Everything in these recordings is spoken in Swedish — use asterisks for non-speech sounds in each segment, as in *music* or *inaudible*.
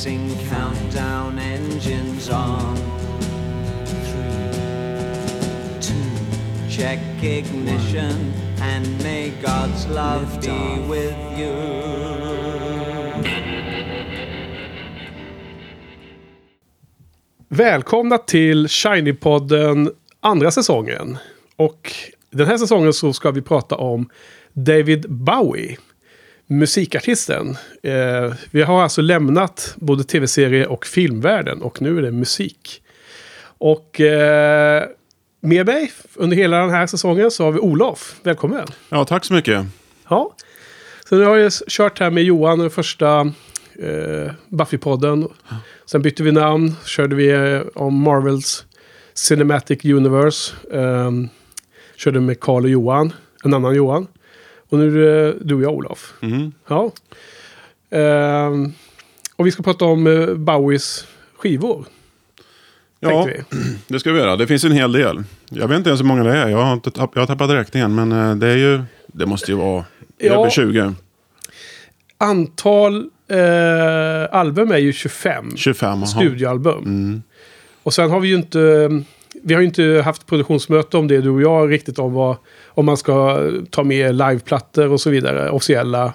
Racing countdown engines on. Three. Two. Check ignition one. and may God's love Lift be off. with you. Välkomna till Shiny-podden andra säsongen. Och den här säsongen så ska vi prata om David Bowie. Musikartisten. Eh, vi har alltså lämnat både tv-serie och filmvärlden och nu är det musik. Och eh, med mig under hela den här säsongen så har vi Olof. Välkommen! Ja, tack så mycket. Ja. Så nu har jag kört här med Johan den första eh, Buffy-podden. Sen bytte vi namn, körde vi eh, om Marvels Cinematic Universe. Um, körde med Karl och Johan, en annan Johan. Och nu är det du och jag Olof. Mm. Ja. Ehm, och vi ska prata om eh, Bowies skivor. Ja, *clears throat* det ska vi göra. Det finns en hel del. Jag vet inte ens hur många det är. Jag har, inte tapp, jag har tappat räkningen. Men eh, det är ju... Det måste ju vara Ja. över 20. Antal eh, album är ju 25. 25. aha. studioalbum. Mm. Och sen har vi ju inte... Vi har ju inte haft produktionsmöte om det, du och jag, riktigt om vad... Om man ska ta med liveplattor och så vidare, officiella.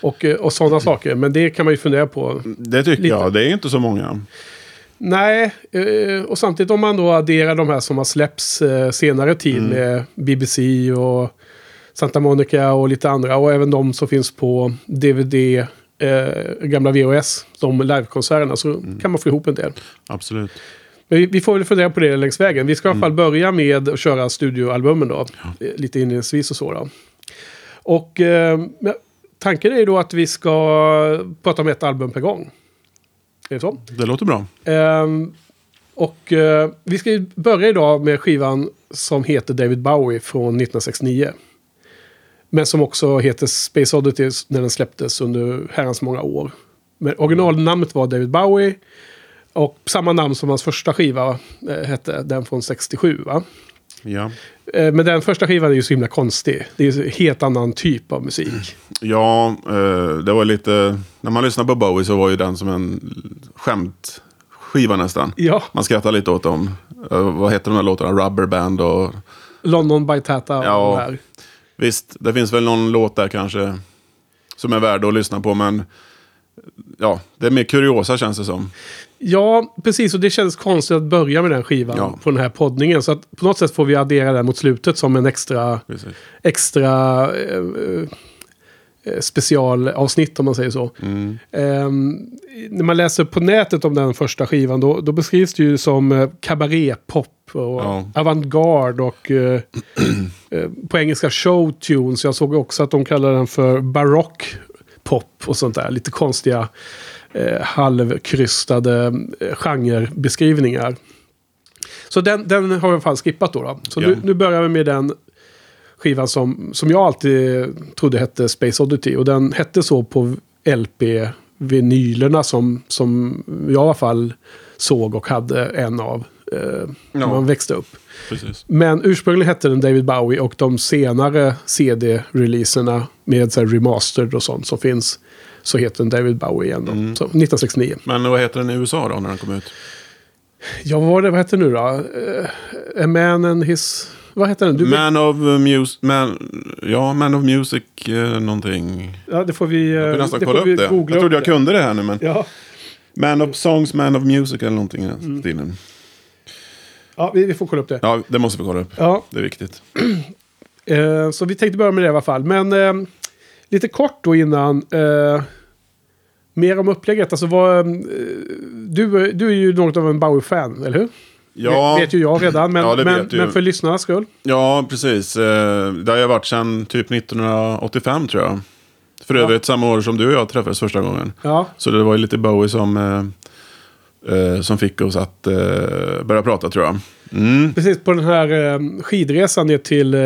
Och, eh, och sådana saker. Men det kan man ju fundera på. Det tycker Lite. jag. Det är inte så många. Nej, eh, och samtidigt om man då adderar de här som har släppts eh, senare tid med BBC och Santa Monica och lite andra. Och även de som finns på DVD, eh, gamla VHS, de livekonserterna. Så kan man få ihop en del. Absolut. Men vi, vi får väl fundera på det längs vägen. Vi ska i alla fall börja med att köra studioalbumen då. Eh, Lite inledningsvis och så då. Och eh, tanken är ju då att vi ska prata om ett album per gång. Är det så? Det låter bra. Ehm, och eh, vi ska ju börja idag med skivan som heter David Bowie från 1969. Men som också heter Space Oddity när den släpptes under herrans många år. Men originalnamnet var David Bowie. Och samma namn som hans första skiva eh, hette, den från 67 va? Ja. Eh, men den första skivan är ju så himla konstig. Det är ju en helt annan typ av musik. *clears throat* Ja, eh, det var lite... När man lyssnade på Bowie så var ju den som en skämtskiva nästan. Ja, Man skrattar lite åt dem. Vad heter de här låtarna? Rubber Band och... London by Tata och Ja. här. Visst, det finns väl någon låt där kanske som är värd att lyssna på, men ja, det är mer kuriosa känns det som. Ja, precis. Och det känns konstigt att börja med den skivan Ja. på den här poddningen. Så att på något sätt får vi addera den mot slutet som en extra, Precis. extra eh, eh, specialavsnitt om man säger så. Mm. Ehm, när man läser på nätet om den första skivan då, då beskrivs det ju som eh, kabaretpop och Ja. avantgarde och eh, *clears throat* eh, på engelska showtunes. Jag såg också att de kallar den för barock pop och sånt där. Lite konstiga eh, halvkrystade eh, genrebeskrivningar. Så den, den har jag i alla fall skippat då. då. Så Ja. nu, nu börjar vi med den skivan som, som jag alltid trodde hette Space Oddity. Och den hette så på LP-vinylerna som, som jag i alla fall såg och hade en av. Eh, när Ja. man växte upp. Precis. Men ursprungligen hette den David Bowie och de senare CD-releaserna med så här remastered och sånt som finns så heter den David Bowie igen då. Mm. Så, 1969. Men vad heter den i USA då när den kom ut? Ja, vad var det, vad heter den nu då? Uh, A Man and His... Vad heter den? Du, Man of Music, man, ja, Man of Music eh, någonting. ja, det får vi, Jag uh, får nästan kolla upp det. Jag trodde jag kunde det här nu, men Ja, Man of Songs, Man of Music eller någonting i den Mm. stilen. ja vi, vi får kolla upp det. Ja, det måste vi kolla upp. Ja, Det är viktigt. *clears throat* eh, så vi tänkte börja med det i alla fall. Men eh, lite kort då innan. Eh, mer om upplägget. Alltså vad, eh, du, du är ju något av en Bowie-fan, eller hur? Ja, Vet ju jag redan, men, Ja, det men, men för lyssnarnas skull. ja precis. Eh, Det har jag varit sedan typ 1985 tror jag. För Ja. övrigt samma år som du och jag träffades första gången. Ja, Så det var ju lite Bowie som eh, som fick oss att börja prata tror jag. Mm. Precis på den här skidresan ner till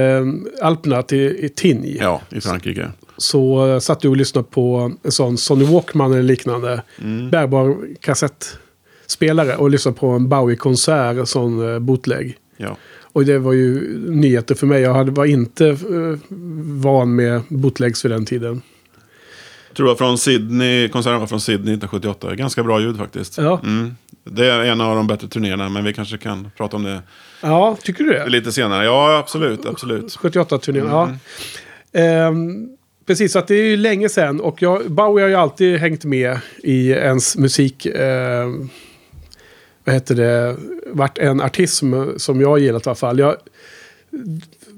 Alperna, till i Tignes. Ja, i Frankrike. Så satt du och lyssnade på en sån Sony Walkman eller liknande. Mm. Bärbar kassettspelare och lyssnade på en Bowie-konsert, sån eh, bootleg. Ja. Och det var ju nyheter för mig. Jag hade, var inte eh, van med bootlegs vid den tiden. Jag tror var från Sydney, konserten var från Sydney 1978. Ganska bra ljud faktiskt. Ja, Mm. Det är en av de bättre turnéerna, men vi kanske kan prata om det ja tycker du det? lite senare. Ja, absolut, absolut. 78-turnén, ja. Mm. Precis, så att det är ju länge sedan. Och jag, Bowie har ju alltid hängt med i ens musik. Eh, vad heter det? Vart en artist som, som jag har gillat i alla fall. Jag,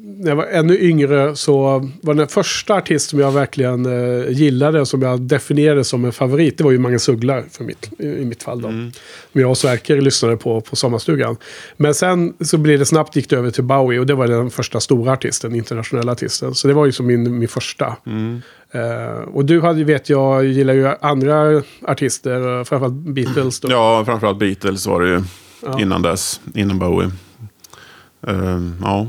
när jag var ännu yngre så var den första artist som jag verkligen eh, gillade som jag definierade som en favorit. Det var ju Magnus Uggla för mitt, i, i mitt fall då. Mm. Jag och Sverker lyssnade på på sommarstugan. Men sen så blev det snabbt gick det över till Bowie och det var den första stora artisten, internationella artisten. Så det var ju som min, min första. Mm. Eh, och du hade, vet jag, gillar ju andra artister, eh, framförallt Beatles då. Ja, framförallt Beatles var det ju Ja. innan dess, innan Bowie. Ehm, ja.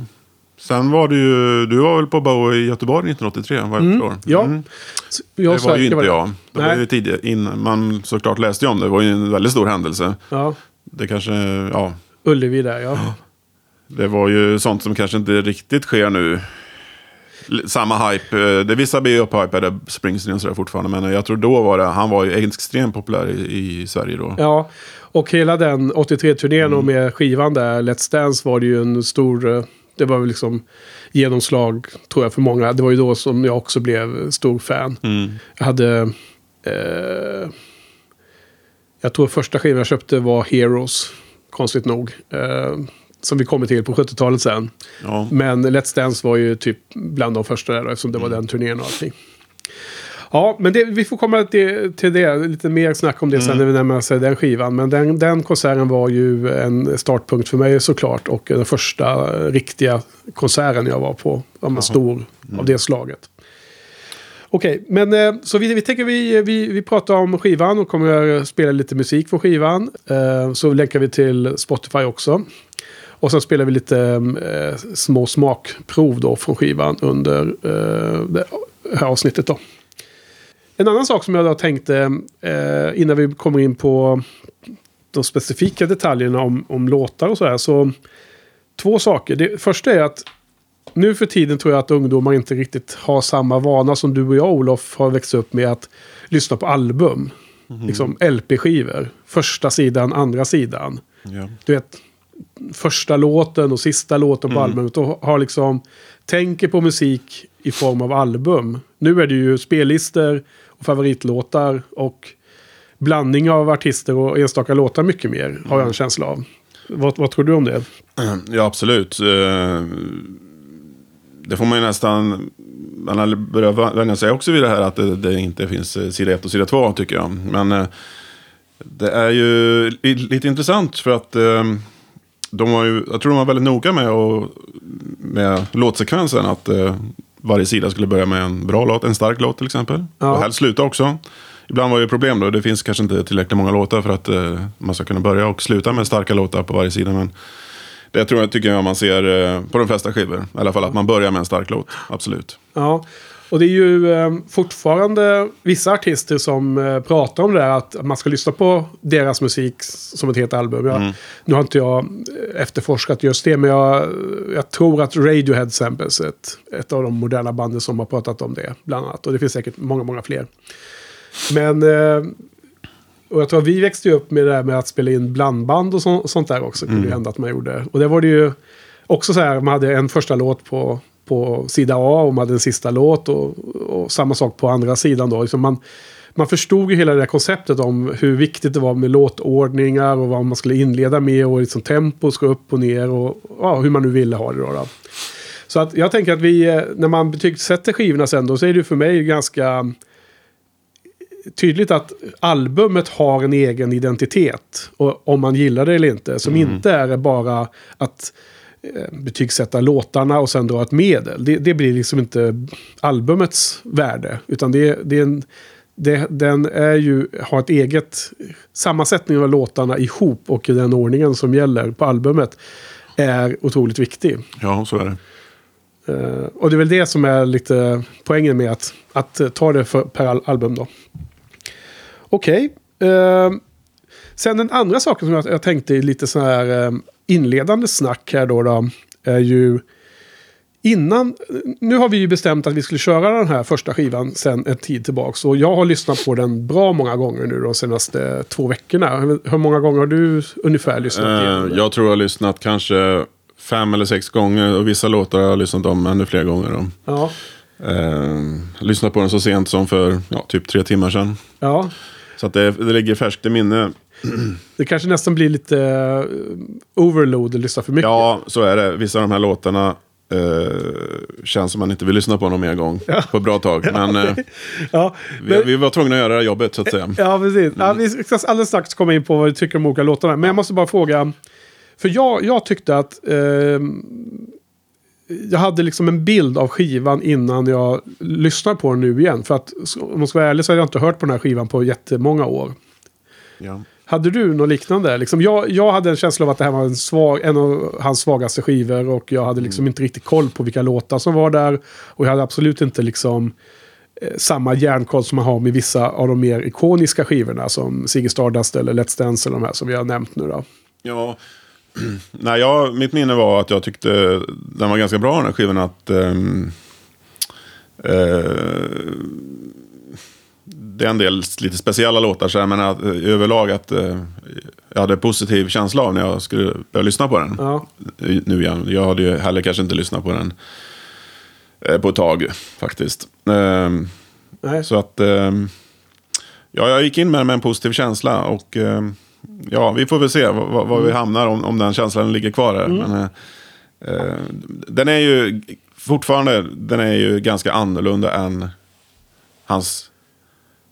Sen var det ju, du var väl på Bowie i Göteborg 1983, vad jag förstår. Ja. Mm. Det var ju inte jag. Det var ju tidigare, innan, man såklart läste ju om det. Det var ju en väldigt stor händelse. Ja, Det kanske, ja, Ullevi där ja. det var ju sånt som kanske inte riktigt sker nu. Samma hype, eh, det vissa blir upphypade, Springsteen och sådär fortfarande. Men jag tror då var det, han var ju extremt populär i, i Sverige då. Ja, och hela den 83-turnén och med skivan där, Let's Dance, var det ju en stor... Det var väl liksom genomslag, tror jag, för många. Det var ju då som jag också blev stor fan. Mm. Jag hade... Eh, jag tror första skivan jag köpte var Heroes, konstigt nog. Eh, som vi kommer till på 70-talet sen. Ja. Men Let's Dance var ju typ bland de första där då, eftersom det var den turnén och allting. Ja, men det, vi får komma till, till det. Lite mer snack om det sen när vi närmar oss den skivan. Men den, den konserten var ju en startpunkt för mig såklart. Och den första riktiga konserten jag var på. En stor av det slaget. Okej, men eh, så vi, vi tänker vi, vi, vi pratar om skivan och kommer spela lite musik från skivan. Eh, så länkar vi till Spotify också. Och sen spelar vi lite eh, små smakprov då från skivan under eh, det här avsnittet då. En annan sak som jag då tänkte eh, innan vi kommer in på de specifika detaljerna om, om låtar och så här. Så två saker. Det första är att nu för tiden tror jag att ungdomar inte riktigt har samma vana som du och jag Olof har växt upp med att lyssna på album. Liksom LP-skivor. Första sidan, andra sidan. Ja. Du vet, första låten och sista låten på albumet. Och har liksom, tänker på musik i form av album. Nu är det ju spellistor och favoritlåtar och blandning av artister och enstaka låtar mycket mer. Har jag en känsla av. Vad, vad tror du om det? *clears throat* Ja, absolut. Eh, Det får man ju nästan... Man har börjat vänja sig också vid det här att det, det inte finns eh, sida 1 och sida 2 tycker jag. Men eh, det är ju li- lite intressant för att de var ju, jag tror de var väldigt noga med, och, med låtsekvensen. Att varje sida skulle börja med en bra låt, en stark låt till exempel. Ja. Och helst sluta också. Ibland var det problem då, det finns kanske inte tillräckligt många låtar för att eh, man ska kunna börja och sluta med starka låtar på varje sida. Men det tror jag, tycker jag man ser eh, på de flesta skivor. I alla fall att man börjar med en stark låt, absolut. Ja, och det är ju eh, fortfarande vissa artister som eh, pratar om det här att man ska lyssna på deras musik som ett helt album. Jag, Nu har inte jag eh, efterforskat just det, men jag, jag tror att Radiohead är ett, ett av de moderna banden som har pratat om det, bland annat. Och det finns säkert många, många fler. Men... Eh, och jag tror att vi växte upp med det här med att spela in blandband och så, sånt där också. kunde ju hända att man gjorde. Och det var det ju också så här, man hade en första låt på, på sida A och man hade en sista låt. Och, och samma sak på andra sidan då. Liksom man, man förstod ju hela det här konceptet om hur viktigt det var med låtordningar och vad man skulle inleda med och liksom tempo ska upp och ner och ja, hur man nu ville ha det då. då. Så att jag tänker att vi, eh, när man betygsätter skivorna sen då, så är det ju för mig ganska tydligt att albumet har en egen identitet. Och om man gillar det eller inte. Som inte är bara att betygsätta låtarna och sen dra ett medel. Det, det blir liksom inte albumets värde. Utan det, det är en det, den är ju, har ett eget sammansättning av låtarna ihop och i den ordningen som gäller på albumet är otroligt viktig. Ja, så är det. Eh, och det är väl det som är lite poängen med att, att eh, ta det för, per al- album då. Okej. Eh, sen den andra saken som jag, jag tänkte i lite så här eh, inledande snack här då, då är ju innan, nu har vi ju bestämt att vi skulle köra den här första skivan sen en tid tillbaks. Och jag har lyssnat på den bra många gånger nu de senaste två veckorna. Hur- många gånger har du ungefär lyssnat den? jag tror jag har lyssnat kanske fem eller sex gånger. Och vissa låtar har jag lyssnat om ännu fler gånger. Om. Ja, Eh, lyssnat på den så sent som för ja, typ tre timmar sedan. ja. Så att det, det ligger färskt i minne. Det kanske nästan blir lite uh, overload att lyssna för mycket. Ja, så är det. Vissa av de här låtarna eh, känns som man inte vill lyssna på någon mer gång på ett bra tag. Men eh, *laughs* Ja, vi, men, vi var tvungna att göra det här jobbet så att säga. ja precis. Ja, vi ska alldeles strax komma in på vad vi tycker om olika låtarna. Men jag måste bara fråga. För jag, jag tyckte att... ehm, jag hade liksom en bild av skivan innan jag lyssnar på den nu igen. För att om man ska vara ärlig så har jag inte hört på den här skivan på jättemånga år. Ja. Hade du något liknande? Liksom jag, jag hade en känsla av att det här var en, svag, en av hans svagaste skivor. Och jag hade liksom inte riktigt koll på vilka låtar som var där. Och jag hade absolut inte liksom eh, samma järnkoll som man har med vissa av de mer ikoniska skivorna. Som Ziggy Stardust eller Let's Dance eller de här som vi har nämnt nu då. Ja, *clears throat* Nej, jag, mitt minne var att jag tyckte den var ganska bra den här skivan. Att, ehm, eh, det är en del lite speciella låtar, så här, men att, eh, överlag att eh, jag hade positiv känsla av när jag skulle börja lyssna på den. Ja, Nu igen. Jag hade ju heller kanske inte lyssnat på den eh, på ett tag faktiskt. Ehm, nej. så att ehm, ja, jag gick in med, med en positiv känsla och ehm, ja, vi får väl se var, var- vi hamnar om, om den känslan ligger kvar här. Men, eh, eh, den är ju fortfarande den är ju ganska annorlunda än hans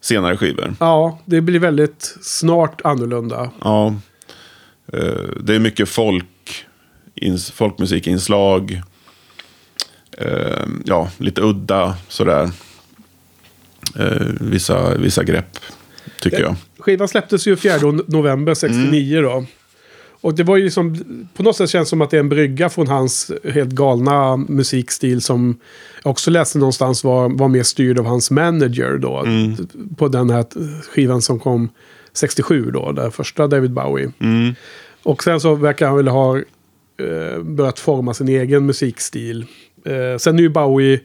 senare skivor. Ja, det blir väldigt snart annorlunda. Ja, eh, det är mycket folk, ins, folkmusikinslag. Eh, ja, lite udda sådär. Eh, vissa, vissa grepp, tycker jag. Skivan släpptes ju 4 november 69 då. Och det var ju liksom, på något sätt känns som att det är en brygga från hans helt galna musikstil som jag också läste någonstans var, var mer styrd av hans manager då. På den här skivan som kom 67 då, den första David Bowie. Mm. Och sen så verkar han väl ha eh, börjat forma sin egen musikstil. Eh, sen är ju Bowie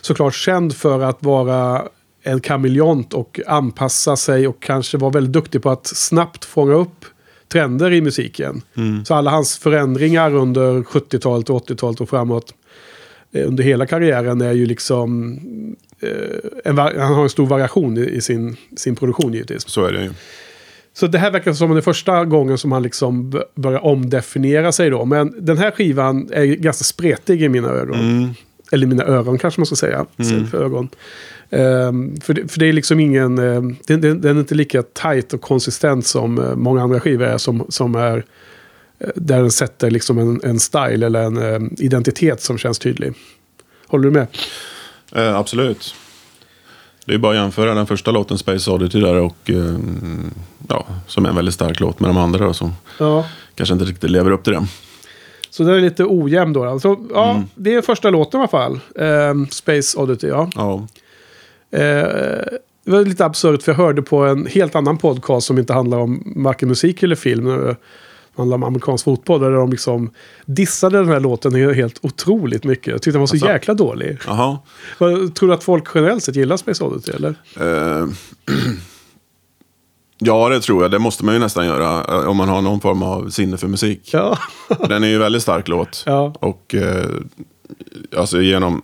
såklart känd för att vara en kameleont och anpassa sig och kanske vara väldigt duktig på att snabbt fånga upp trender i musiken. Så alla hans förändringar under 70-talet och 80-talet och framåt eh, under hela karriären är ju liksom... Eh, han har en stor variation i, i sin, sin produktion givetvis. Så är det ju. Så det här verkar som den första gången som han liksom börjar omdefiniera sig då. Men den här skivan är ganska spretig i mina ögon. Eller mina öron kanske man ska säga. istället För ögon. Ehm, för, det, för det är liksom ingen... ehm, den, den, den är inte lika tight och konsistent som eh, många andra skivor är. Som, som är... eh, Där den sätter liksom en, en style eller en ehm, identitet som känns tydlig. Håller du med? Eh, absolut. Det är bara att jämföra den första låten, Space Oddity, där och ja, som är en väldigt stark låt med de andra då, som Ja. kanske inte riktigt lever upp till det. Så den är lite ojämn då. Alltså, ja, Det är första låten i alla fall. Ehm, Space Oddity, ja. Ja, Eh, det var lite absurt för jag hörde på en helt annan podcast som inte handlar om varken musik eller film. Det handlar om amerikansk fotboll. Där de liksom dissade den här låten helt otroligt mycket. Jag tyckte den var så Asså? jäkla dålig. Vad- Tror du att folk generellt sett gillar Space Oddity eller? *clears throat* Eh, ja, det tror jag. Det måste man ju nästan göra eh, om man har någon form av sinne för musik. Ja. *laughs* Den är ju väldigt stark låt. Ja. Och eh, alltså genom...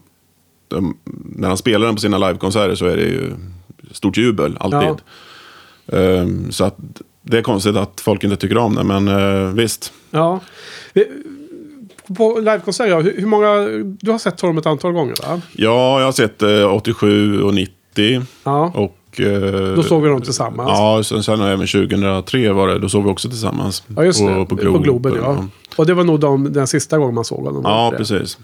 De, när han spelar den på sina livekonserter så är det ju stort jubel, alltid. Ehm, så att det är konstigt att folk inte tycker om den, men eh, visst. ja. På livekonserter, ja, hur hur många... Du har sett honom ett antal gånger va? Ja, jag har sett eh, 87 och 90. Ja. Och, eh, Då såg vi dem tillsammans. Ja, sen, sen även 2003 var det. Då såg vi också tillsammans. Ja, just det. På, På, Globen. Globen, ja. Och det var nog de, den sista gången man såg honom. Ja, precis.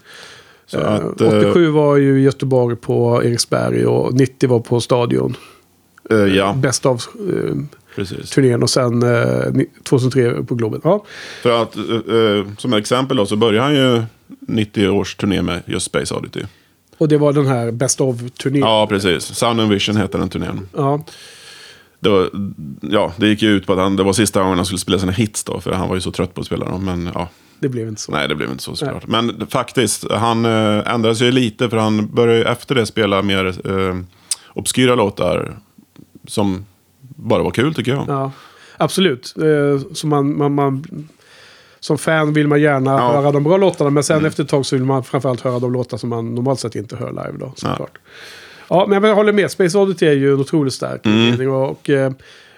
Eh, att, eh, 87 var ju Göteborg på Eriksberg och 90 var på Stadion. Eh, ja, Best of-turnén precis. och sen eh, ni- 2003 på Globen. Ja, För att, eh, eh, som exempel då, så börjar han ju 90 års turné med just Space Oddity. Och det var den här Best of-turnén. Ja, precis. Sound and Vision heter den turnén. Ja. Det, var, ja, det gick ju ut på att han, det var sista gången han skulle spela sina hits då. För han var ju så trött på att spela dem. Men ja, det blev inte så. nej det blev inte så såklart. Men faktiskt, han eh, ändrade sig lite. För han började efter det spela mer eh, obskyra låtar. Som bara var kul tycker jag. Ja, absolut. Eh, så man, man, man, som fan vill man gärna Ja. Mm. höra de bra låtarna. Men sen efter ett tag så vill man framförallt höra de låtar som man normalt sett inte hör live. Då, såklart. Ja, men jag håller med. Space Oddity är ju en otroligt stark Mm. Och, och, eh,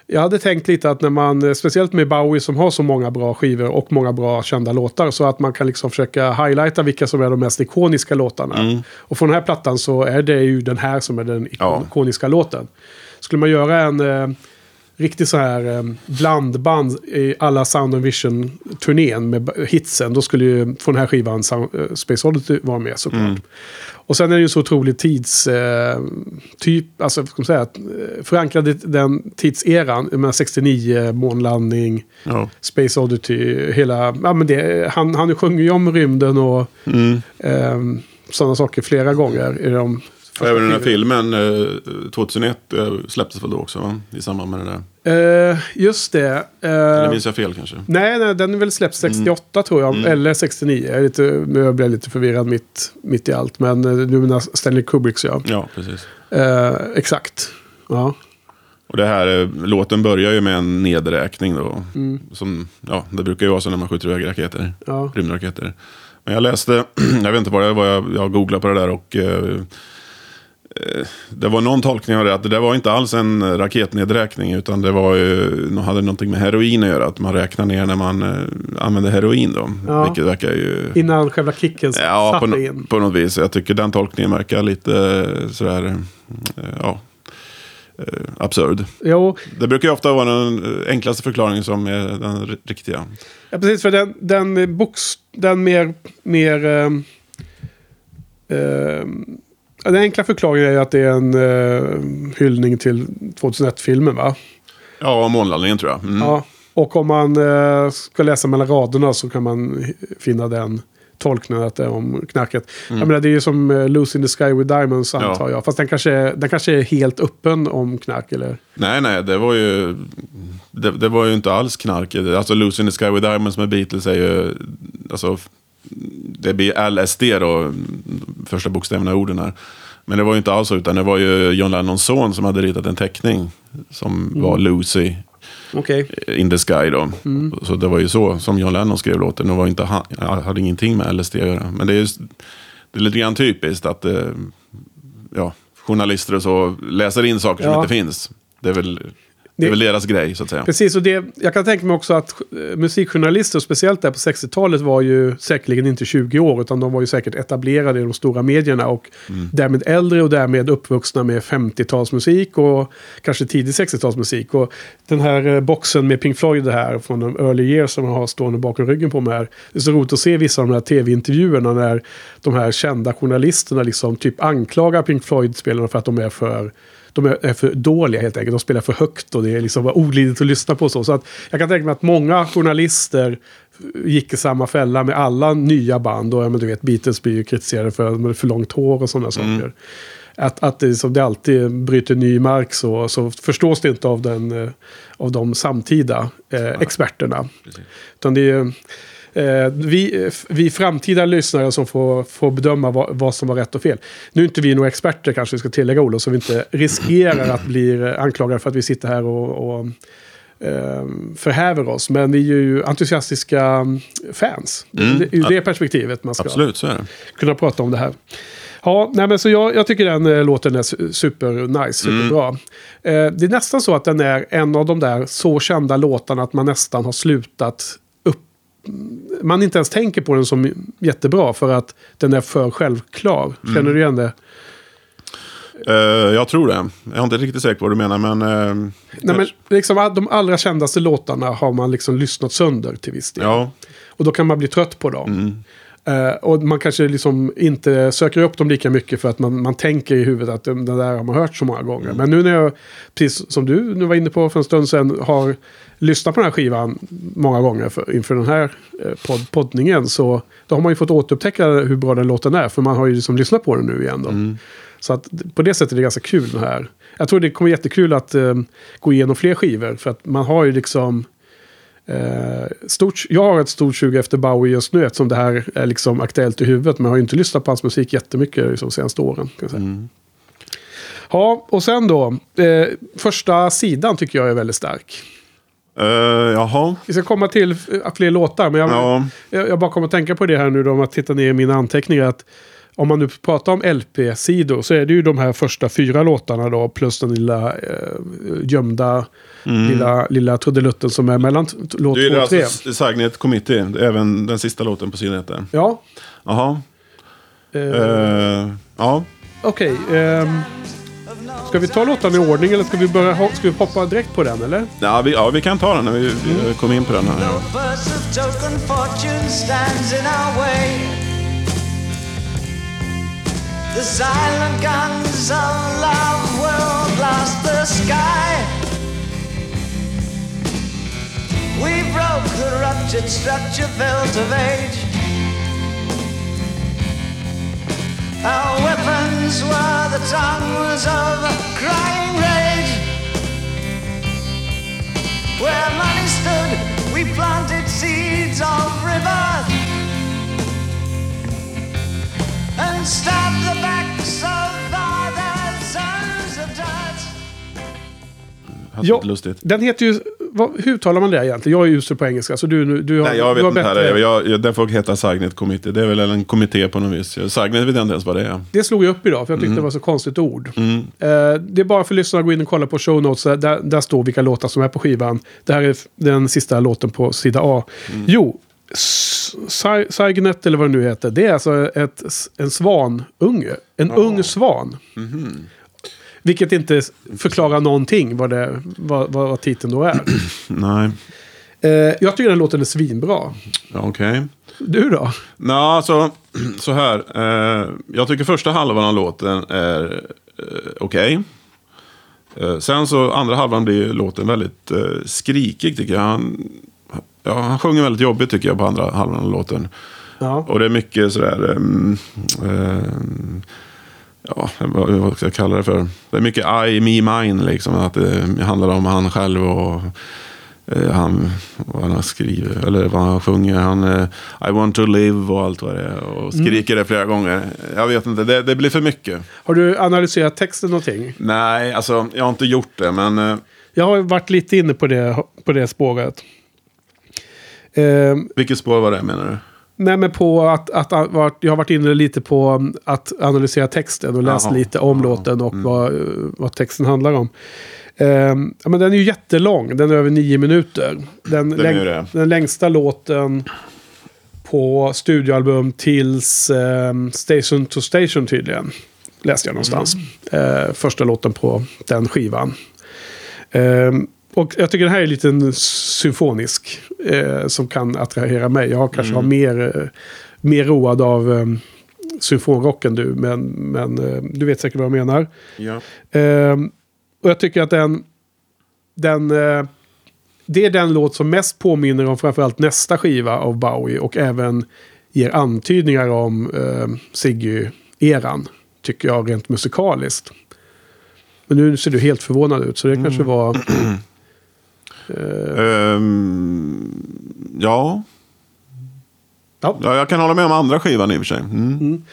jag hade tänkt lite att när man, eh, speciellt med Bowie som har så många bra skivor och många bra kända låtar, så att man kan liksom försöka highlighta vilka som är de mest ikoniska låtarna. Mm. Och från den här plattan så är det ju den här som är den Ja. ikoniska låten. Skulle man göra en eh, riktig så här eh, blandband i alla Sound and Vision-turnén med hitsen, då skulle ju från den här skivan Sound, eh, Space Oddity vara med såklart. Mm. Och sen är det ju så otroligt tids... Eh, typ, alltså, ska man säga, eh, förankrad i den tidseran, med 69, månlandning, Ja. Space Oddity, hela... Ja, men det, han, han sjunger ju om rymden och Mm. eh, sådana saker flera gånger i de Och även den här filmen, eh, 2001, eh, släpptes väl då också va? I samband med det där. Eh, just det. Eh, Eller minns jag fel kanske? nej, nej, den är väl släppt 68 tror jag. Eller 69. Jag, lite, jag blev lite förvirrad mitt, mitt i allt. Men eh, nu när Stanley Kubricks ja. Ja, precis. Eh, exakt. Ja. Och det här, eh, låten börjar ju med en nedräkning då. Mm. Som, ja, det brukar ju vara så när man skjuter iväg raketer. Ja. Rymdraketer. Men jag läste, *clears throat* jag vet inte vad det var, jag, jag googlade på det där och eh, eh, det var någon tolkning av det, att det där var inte alls en raketnedräkning, utan det var ju, de hade någonting med heroin att göra, att man räknar ner när man eh, använder heroin då. Ja. Vilket verkar ju... Innan själva kicken Ja, på, satte no- in. på något vis. Jag tycker den tolkningen verkar lite eh, sådär, eh, ja, eh, absurd. Jo, Det brukar ju ofta vara den eh, enklaste förklaringen som är den riktiga. ja, precis. För den, den, eh, box, den mer... mer ehm, ja, den enkla förklaringen är att det är en eh, hyllning till 2001-filmen va? Ja, månlandningen tror jag. Mm. Ja, och om man eh, ska läsa mellan raderna så kan man finna den tolkningen att det är om knarket. Jag menar, det är ju som uh, Loose in the Sky with Diamonds Mm. Ja. antar jag. Fast den kanske, är- den kanske är helt öppen om knark eller? Nej, nej, det var ju... Det, det var ju inte alls knark. Alltså Lucy in the Sky with Diamonds med Beatles är ju... Alltså, det blir LSD då, första bokstäverna i orden här. Men det var ju inte alls utan det var ju John Lennons son som hade ritat en teckning. Som var Lucy Okej. in the Sky då. Så det var ju så som John Lennon skrev låten. Det var inte, han hade ingenting med LSD att göra. Men det är, just, det är lite grann typiskt att eh, ja, journalister och så läser in saker som Ja. inte finns. Det är väl, det Det- är väl deras grej så att säga. Precis, och det, jag kan tänka mig också att eh, musikjournalister, speciellt där på 60-talet, var ju säkerligen inte 20 år, utan de var ju säkert etablerade i de stora medierna och därmed äldre och därmed uppvuxna med 50-talsmusik och kanske tidig 60-talsmusik. Och den här eh, boxen med Pink Floyd här från de early years som jag har stående bakom ryggen på mig här. Det är så roligt att se vissa av de här tv-intervjuerna när de här kända journalisterna liksom typ anklagar Pink Floyd-spelarna för att de är för de är för dåliga helt enkelt. De spelar för högt och det är liksom olidligt att lyssna på. Så, så att jag kan tänka mig att många journalister gick i samma fälla med alla nya band. Och ja, men du vet, Beatles blir ju kritiserade för, de har för långt hår och sådana saker. Att, att det, som det alltid bryter ny mark så, så förstås det inte av, den, eh, av de samtida eh, experterna. Utan det är eh, vi, vi framtida lyssnare som får, får bedöma vad, vad som var rätt och fel. Nu är inte vi några experter kanske vi ska tillägga Olof, så vi inte riskerar att bli anklagade för att vi sitter här och, och eh, förhäver oss. Men vi är ju entusiastiska mm, fans. Mm. Ju det perspektivet man ska Absolut, kunna prata om det här. Ja, nej men så jag, jag tycker den eh, låten är su- super nice, superbra. Eh, det är nästan så att den är en av de där så kända låtarna att man nästan har slutat. Man inte ens tänker på den som jättebra för att den är för självklar. Känner du igen det? Eh, jag tror det. Jag är inte riktigt säker på vad du menar, men... eh, Nej, men liksom, de allra kändaste låtarna har man liksom lyssnat sönder till viss del. Ja, Och då kan man bli trött på dem. Eh, och man kanske liksom inte söker upp dem lika mycket för att man, man tänker i huvudet att den där har man hört så många gånger. Men nu när jag, precis som du nu var inne på för en stund sedan, har lyssnat på den här skivan många gånger för, inför den här eh, podd, poddningen så då har man ju fått återupptäcka hur bra den låten är. För man har ju liksom lyssnat på den nu igen då. Så att på det sättet är det ganska kul det här. Jag tror det kommer jättekul att eh, gå igenom fler skivor. För att man har ju liksom... Eh, stort, jag har ett stort 20 efter Bowie just nu eftersom det här är liksom aktuellt i huvudet. Men jag har inte lyssnat på hans musik jättemycket liksom, de senaste åren. Kan säga. Ja, och sen då. Eh, första sidan tycker jag är väldigt stark. Eh, jaha. Vi ska komma till eh, fler låtar. Men jag, Ja. jag, jag bara kommer att tänka på det här nu då. Om att titta ner i mina anteckningar. Att om man nu pratar om LP-sidor så är det ju de här första fyra låtarna då. Plus den lilla eh, gömda lilla, lilla trudelutten som är mellan låt Du två gillar och tre. alltså Sagnet Committee, även den sista låten på sidan heter. Ja, Jaha. eh, Eh, ja. okej. ehm, ska vi ta låtarna i ordning eller ska vi, börja, ho- ska vi hoppa direkt på den eller? Ja, vi, ja, vi kan ta den när vi, vi Mm. kommer in på den här. No The silent guns of love will blast the sky. We broke the ruptured structure built of age. Our weapons were the tongues of crying rage. Where money stood, we planted seeds of rebirth Ja, lustigt. den heter ju... Vad, hur uttalar man det egentligen? Jag är usel på engelska så du, du, har, Nej, jag du vet har inte bättre... heller. Jag, jag, den får heta Sagnet Committee. Det är väl en kommitté på något vis. Sagnet vet jag inte ens vad det är. Det slog jag upp idag för jag tyckte Mm. det var så konstigt ord. Eh, det är bara för lyssnarna att gå in och kolla på show notes. Där, där står vilka låtar som är på skivan. Det här är den sista låten på sida A. Mm. Jo, S- Sy- Cygnet eller vad det nu heter. Det är alltså ett, en svanunge. En ung svan. Mhm. Vilket inte förklarar någonting vad, det, vad, vad, vad titeln då är. *clears throat* Nej, Eh, jag tycker den låten är svinbra. ja, okej. Du då? Nå, alltså, *clears throat* så här. Eh, jag tycker första halvan av låten är eh, okej. Eh, sen så andra halvan blir låten väldigt eh, skrikig tycker jag. Han, ja, han sjunger väldigt jobbigt tycker jag på andra halvan av låten. Ja. Och det är mycket sådär... Um, um, ja, vad, ska jag kalla det för? Det är mycket I, me, mine liksom. Att det handlar om han själv och eh, han, vad han skriver. Eller vad han sjunger. Han, eh, I want to live och allt vad det är. Och skriker det flera gånger. Jag vet inte, det, det blir för mycket. Har du analyserat texten någonting? Nej, alltså jag har inte gjort det. Men eh, Jag har varit lite inne på det, på det spåret. Ehm, vilket spår var det menar du? nej, men på att, att, att, jag har varit inne lite på um, att analysera texten och läst Jaha. lite om låten och vad, eh, vad texten handlar om. Ehm, ja, men den är ju jättelång, den är över nio minuter. Den, Den det. den längsta låten på studioalbum tills ehm, Station to Station tydligen. Läste jag någonstans. Eh, första låten på den skivan. Ehm, och jag tycker den här är lite symfonisk. Eh, som kan attrahera mig. Jag kanske har mer, eh, mer road av eh, symfonrock än du. Men, men eh, du vet säkert vad jag menar. Ja. Ehm, och jag tycker att den... den eh, det är den låt som mest påminner om framförallt nästa skiva av Bowie. Och även ger antydningar om eh, Ziggy-eran. Tycker jag rent musikaliskt. Men nu ser du helt förvånad ut. Så det kanske var... *clears throat* Ehm, ja. Ja. ja, jag kan hålla med om andra skivan i och för sig. Mm.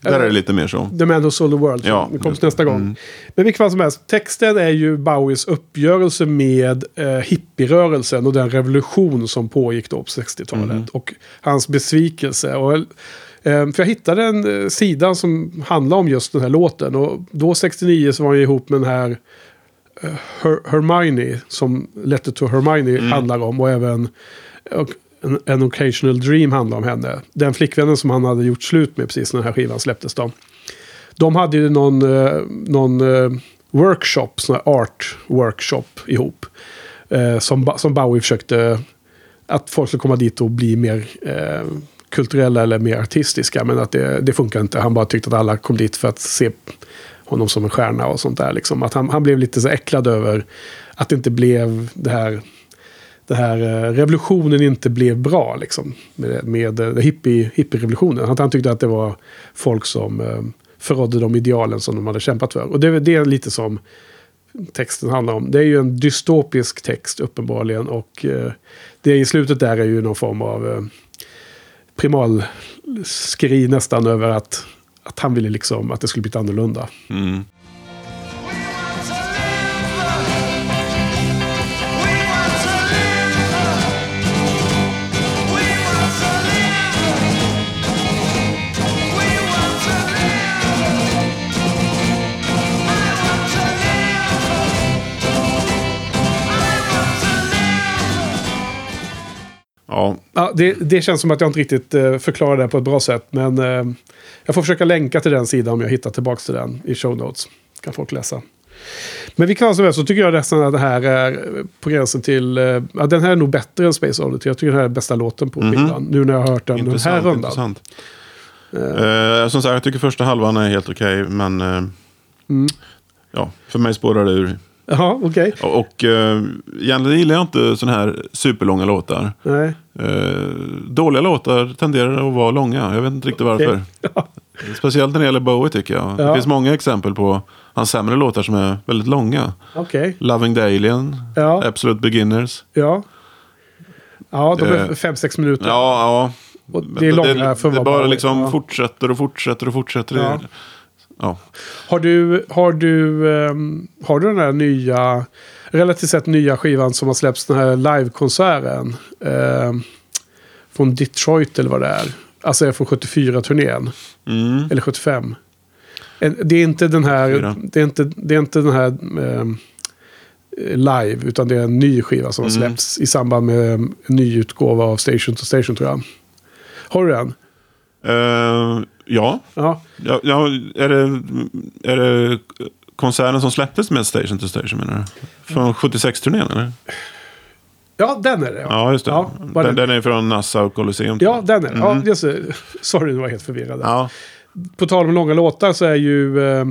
Där är det lite mer så. The Man Who Sold the World. Ja, som kommer det. nästa gång. Men vilket fall som helst. Texten är ju Bowies uppgörelse med eh, hippierörelsen och den revolution som pågick då på 60-talet. Och hans besvikelse. Och, eh, för jag hittade en eh, sida som handlar om just den här låten. Och då 69 så var han ihop med den här eh, Her- Hermione. Som Letter to Hermione handlar om. Och även en, en Occasional Dream handlar om henne. Den flickvännen som han hade gjort slut med precis när den här skivan släpptes då. De hade ju någon, eh, någon eh, workshop, sån här art workshop ihop. Eh, som, som Bowie försökte att folk skulle komma dit och bli mer eh, kulturella eller mer artistiska. Men att det, det funkar inte. Han bara tyckte att alla kom dit för att se honom som en stjärna och sånt där. Liksom. Att han, han blev lite så äcklad över att det inte blev det här det här eh, revolutionen inte blev bra liksom. Med, med eh, hippie, hippie-revolutionen. Att han tyckte att det var folk som eh, förrådde de idealen som de hade kämpat för. Och det, det är lite som texten handlar om. Det är ju en dystopisk text uppenbarligen. Och eh, det i slutet där är ju någon form av eh, primalskri nästan över att, att han ville liksom att det skulle bli annorlunda. Mm. Ja, Ja, det, det känns som att jag inte riktigt eh, förklarar det på ett bra sätt. Men eh, jag får försöka länka till den sidan om jag hittar tillbaka till den i show notes. Kan folk läsa. Men vilken fall som helst så tycker jag nästan att det här är på gränsen till... Eh, ja, den här är nog bättre än Space Oddity. Jag tycker den här är bästa låten på skivan. Nu när jag har hört den den här intressant. rundan. intressant. Eh, som sagt, jag tycker första halvan är helt okej. men eh, Mm. ja, för mig spårar det ur. Ja, okej. Och, och eh, egentligen gillar jag inte sådana här superlånga låtar. Nej. Eh, dåliga låtar tenderar att vara långa. Jag vet inte riktigt varför. *laughs* Ja. Speciellt när det gäller Bowie tycker jag. Ja. Det finns många exempel på hans sämre låtar som är väldigt långa. Okej. Loving the Alien, Ja. Absolute Beginners. Ja. Ja, de är Eh, fem, sex minuter. Ja, ja. Och det är långa det, för det bara Bowie. liksom fortsätter och fortsätter och fortsätter. Ja. Har du, har du, ehm, har du den här nya, relativt sett nya skivan som har släppts, den här livekonserten? ehm, från Detroit eller vad det är. Alltså från 74-turnén. Mm. Eller 75. En- Det är inte den här, det är inte, det är inte den här ehm, live, utan det är en ny skiva som har Mm. släppts i samband med en ny utgåva av Station to Station tror jag. Har du den? Eh, ja. Ja. ja, ja är, det, är det konserten som släpptes med Station to Station menar du? Från 76-turnén eller? Ja, den är det. Ja, just det. Ja, den, den- den är från Nassau Colosseum. Ja, den är det. Ja, just det. Sorry, nu var helt förvirrad. ja. På tal om långa låtar så är ju eh,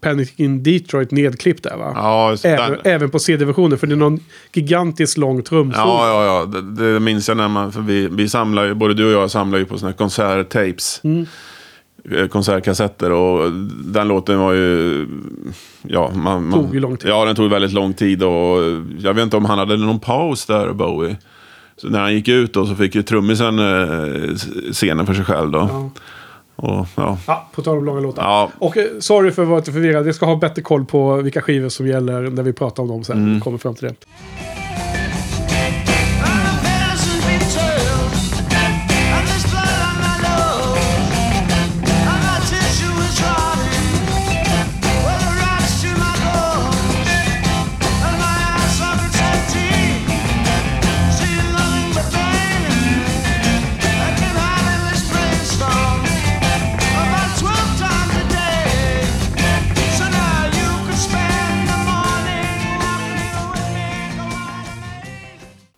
Panic in Detroit nedklippt där va? Ja. Även, även på CD-versionen, för det är någon gigantisk lång trumsolo. Ja, ja, ja. Det, det minns jag när man, för vi, vi samlar ju, både du och jag samlar ju på sådana här konserttapes. Mm. Eh, Konsertkassetter och den låten var ju... Ja, man, man, Tog ju lång tid. Ja, den tog väldigt lång tid och jag vet inte om han hade någon paus där, Bowie. Så när han gick ut då så fick ju trummisen eh, scenen för sig själv då. Ja. Och, ja. Ja, på tal om långa låtar. Ja. Och eh, sorry för att vara lite förvirrad. Jag ska ha bättre koll på vilka skivor som gäller när vi pratar om dem sen. Mm. Vi kommer fram till det.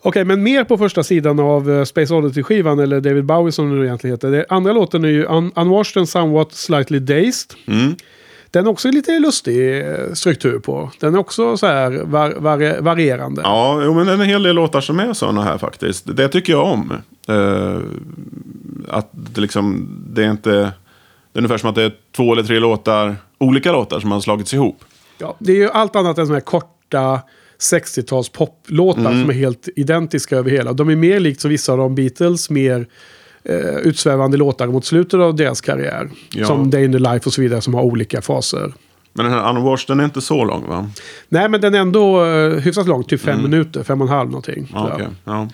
Okej, men mer på första sidan av eh, Space Oddity-skivan, eller David Bowie som det nu egentligen heter. Det, andra låten är ju Un Unwashed and Somewhat Slightly Dazed. Mm. Den är också lite lustig eh, struktur på. Den är också så här var, var, varierande. Ja, men det är en hel del låtar som är sådana här faktiskt. Det tycker jag om. Eh, att det liksom, det är inte... Det är ungefär som att det är två eller tre låtar, olika låtar som har slagits ihop. Ja, det är ju allt annat än såna här korta 60-tals poplåtar Mm. som är helt identiska över hela. De är mer likt som vissa av de Beatles, mer eh, utsvävande låtar mot slutet av deras karriär. Ja. Som Day in the Life och så vidare som har olika faser. Men den här Unwashed, den är inte så lång va? Nej, men den är ändå uh, hyfsat lång, typ fem minuter, fem och en halv någonting. Mm. Jag. okej. ja.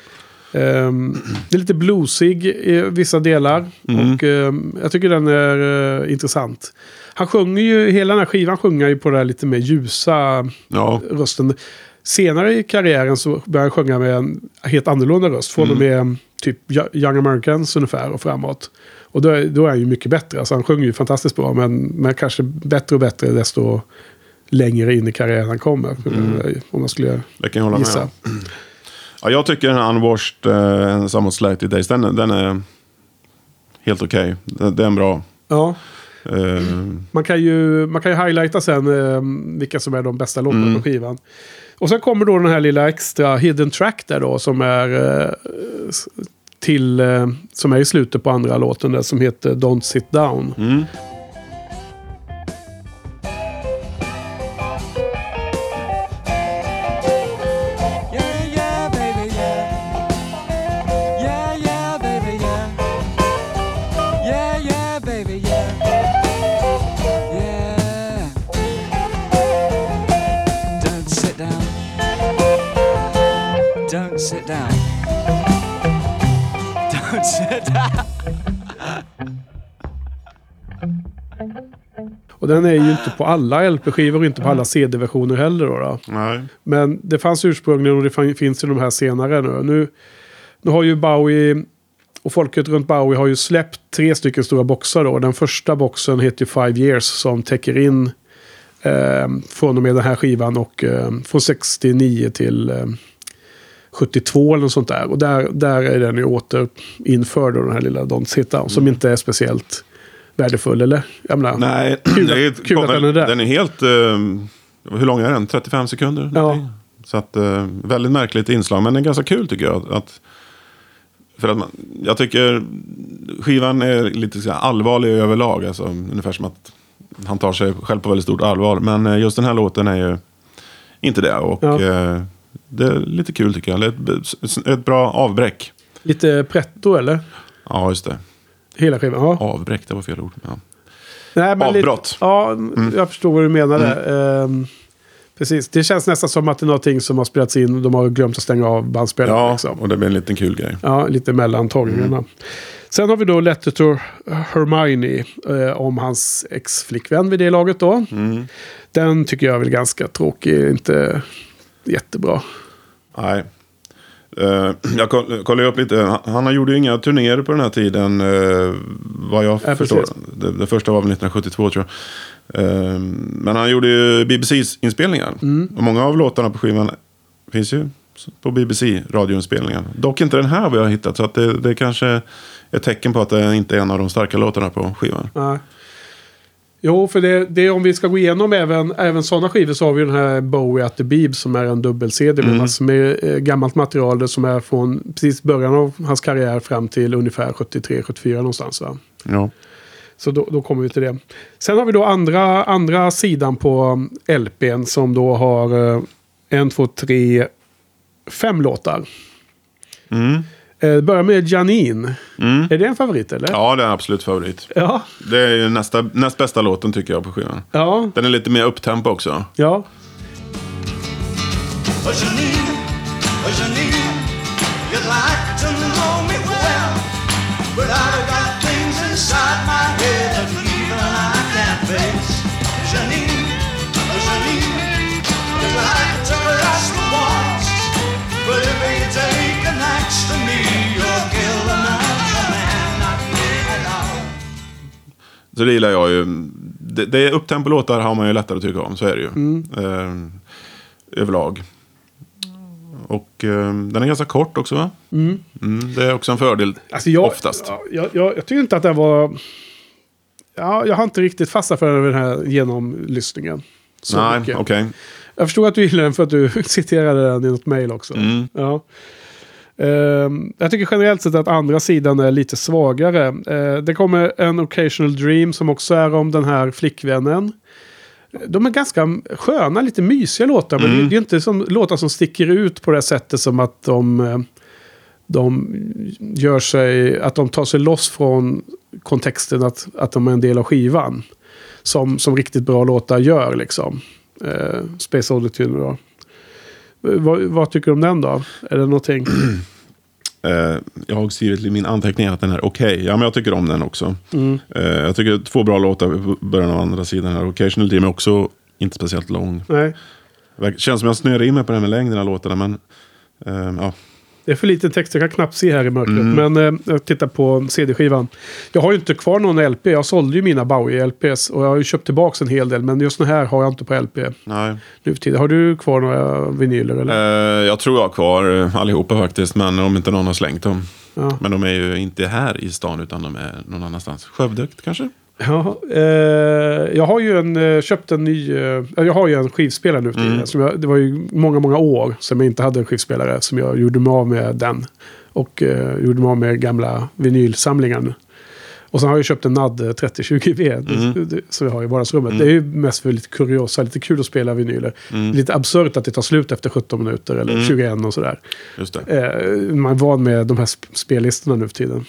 Ehm, det är lite bluesig i vissa delar. Mm. Och ehm, jag tycker den är eh, intressant. Han sjunger ju, hela den här skivan sjunger ju på det här lite mer ljusa ja. rösten. Senare i karriären så började han sjunga med en helt annorlunda röst. Från och Mm. med typ Young Americans ungefär och framåt. Och då är, då är han ju mycket bättre. Alltså han sjunger ju fantastiskt bra. Men, men kanske bättre och bättre desto längre in i karriären han kommer. Om man skulle Det kan jag hålla gissa. med om. Ja, jag tycker den här Unwashed, uh, Somewhat Slightly Days, den, den är... helt okej. Det, det är en bra... Ja. Eh, Man kan ju, man kan ju highlighta sen eh, vilka som är de bästa låtarna Mm. på skivan. Och sen kommer då den här lilla extra hidden track där då som är eh, till eh, som är i slutet på andra låten där som heter Don't Sit Down. mm. Sit down. *laughs* Don't sit down. Och den är ju inte på alla LP-skivor och inte på alla CD-versioner heller då. då. Nej. Men det fanns ursprungligen och det finns i de här senare nu. nu. Nu har ju Bowie och folket runt Bowie har ju släppt tre stycken stora boxar då. Den första boxen heter ju Five Years som täcker in eh, från och med den här skivan och eh, från 69 till eh, 72 eller något sånt där. Och där, där är den ju återinförd den här lilla Don't Sit Down. Som inte är speciellt värdefull eller? Jag menar, Nej, Kul det att- kul att den är där. Den är helt... eh, hur lång är den? 35 sekunder? Ja. Så att, eh, väldigt märkligt inslag, men det är ganska kul tycker jag. Att, för att man, jag tycker skivan är lite allvarlig överlag. Alltså, ungefär som att han tar sig själv på väldigt stort allvar. Men eh, just den här låten är ju inte det. Och Ja. eh, det är lite kul tycker jag. Ett, ett bra avbräck. Lite pretto eller? Ja, just det. Hela skivan? Ja. Avbräck, det var fel ord. Ja. Nej, men Avbrott. Lite, ja, jag förstår vad du menade. Ehm, precis, det känns nästan som att det är någonting som har spelats in och de har glömt att stänga av bandspelaren. Ja, liksom. och det blir en liten kul grej. ja lite mellan tagningarna. Sen har vi då Letter to Hermione eh, om hans ex-flickvän vid det laget då. Den tycker jag är väl ganska tråkig, inte jättebra. Nej. Eh, jag koll- kollade upp lite. Han, gjorde ju inga turnéer på den här tiden. uh, vad jag Ja, förstår. Det, det första var väl 1972 tror jag. Eh, men han gjorde ju BBC-inspelningar. Mm. Och många av låtarna på skivan finns ju på BBC-radioinspelningar. Dock inte den här vi har hittat. Så att det, det kanske är ett tecken på att det inte är en av de starka låtarna på skivan. Nej. Jo, för det, det om vi ska gå igenom även, även sådana skivor så har vi den här Bowie at the Beeb som är en dubbel-CD med massor med eh, gammalt material som är från precis början av hans karriär fram till ungefär 73-74 någonstans. Va? Ja. Så då, då kommer vi till det. Sen har vi då andra, andra sidan på LPn som då har eh, en, två, tre, fem låtar. Mm. Eh, börjar med Janine. Mm. Är det en favorit eller? ja, det är absolut favorit. Ja. Det är ju nästa, näst bästa låten tycker jag på skivan. Ja. Den är lite mer upptempo också. ja. Janine, Janine, Så det gillar jag ju. Det, det är upptempo-låtar har man ju lättare att tycka om, så är det ju. Eh, överlag. Och eh, den är ganska kort också va? Mm, det är också en fördel Alltså jag, oftast. ja, Jag, jag, jag tycker inte att den var... Ja, jag har inte riktigt fastnat för den här genomlyssningen. Så Nej, okej. Jag förstod att du gillade den för att du *laughs* citerade den i något mejl också. Mm. Ja. Ehm, jag tycker generellt sett att andra sidan är lite svagare. Uh, det kommer en Occasional Dream som också är om den här flickvännen. De är ganska sköna, lite mysiga låtar. Men det, är inte som låtar som sticker ut på det sättet som att de, eh, de gör sig, att de tar sig loss från kontexten att, att de är en del av skivan. Som, som riktigt bra låtar gör liksom. Eh, Space Oddity då. Eh, Vad, vad tycker du om den då? Är det någonting? *clears throat* Eh, jag har skrivit i min anteckning att den är okej. Ja, men jag tycker om den också. Mm. Eh, jag tycker två bra låtar på början av andra sidan här. Occasional Dream är också inte speciellt lång. Nej, Det känns som jag snöar in mig på det här med längden av låtarna, men eh, ja. Det är för liten text. Jag kan knappt se här i mörkret. Mm. Men eh, jag tittar på CD-skivan. Jag har ju inte kvar någon LP. Jag sålde ju mina Bowie-LPs. Och jag har ju köpt tillbaka en hel del. Men just den här har jag inte på LP Nej. nu för tiden. Har du kvar några vinyler eller? Eh, jag tror jag har kvar eh, allihopa faktiskt, men om inte någon har slängt dem. Ja. Men de är ju inte här i stan utan de är någon annanstans. Skövde kanske? Ja, eh, jag har ju en, eh, köpt en ny, eh, jag har ju en skivspelare nu tiden. Som jag, det var ju många, många år som jag inte hade en skivspelare. Som jag gjorde mig av med den. Och eh, gjorde mig av med gamla vinylsamlingar nu. Och sen har jag köpt en NAD 3020V. det- det- Som jag har i vardagsrummet. Det är ju mest för lite kuriosa, lite kul att spela vinyler. Lite absurt att det tar slut efter 17 minuter eller 21 och sådär. Just det. Eh, man är van med de här sp- spellistorna nu för tiden.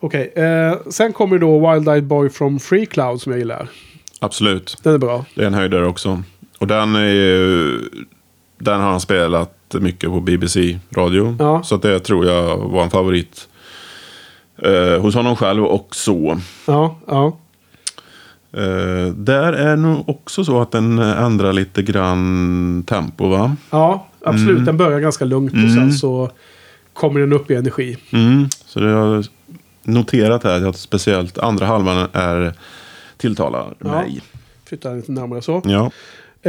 Okej, eh, sen kommer då Wild Eyed Boy from Free Cloud som jag gillar. Absolut. Den är bra. Det är en höjdare också. Och den är ju, Den har han spelat mycket på BBC-radio. Ja. Så att det tror jag var en favorit. Eh, hos honom själv också. Ja, ja. Eh, där är nog också så att den ändrar lite grann tempo va? Ja, absolut. Mm. Den börjar ganska lugnt och sen så kommer den upp i energi. Mm. Så det noterat här att speciellt andra halvan är tilltalar Ja. mig. Flyttar den lite närmare så. Ja.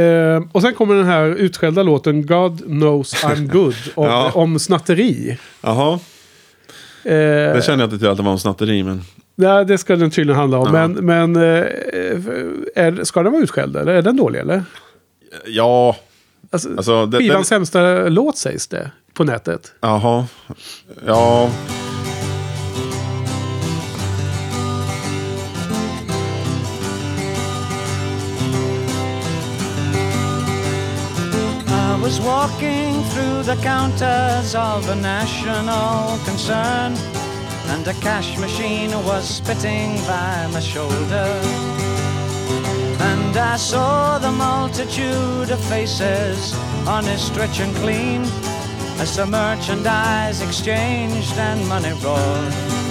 Eh, och sen kommer den här utskällda låten God knows I'm good. *laughs* Om, Ja. om snatteri. Jaha, Eh, det kände jag inte till att det var en snatteri men. nej, det ska den tydligen handla om. Ja. Men, men eh, är, ska den vara utskälld eller? Är den dålig eller? Ja, Alltså, alltså. Det, skivans den, sämsta låt sägs det på nätet. jaha. Ja. Was walking through the counters of a national concern, and a cash machine was spitting by my shoulder. And I saw the multitude of faces, honest, rich, and clean, as the merchandise exchanged and money roared.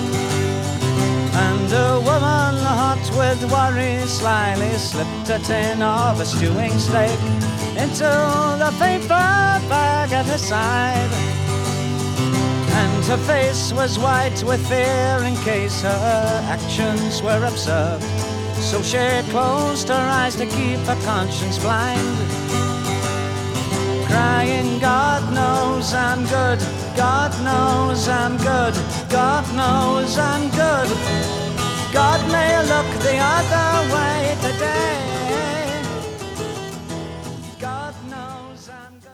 A woman hot with worry slyly slipped a tin of a stewing steak into the paper bag at her side. And her face was white with fear in case her actions were observed. So she closed her eyes to keep her conscience blind crying, God knows I'm good, God knows I'm good, God knows I'm good. God may look the other way today. God knows I'm good.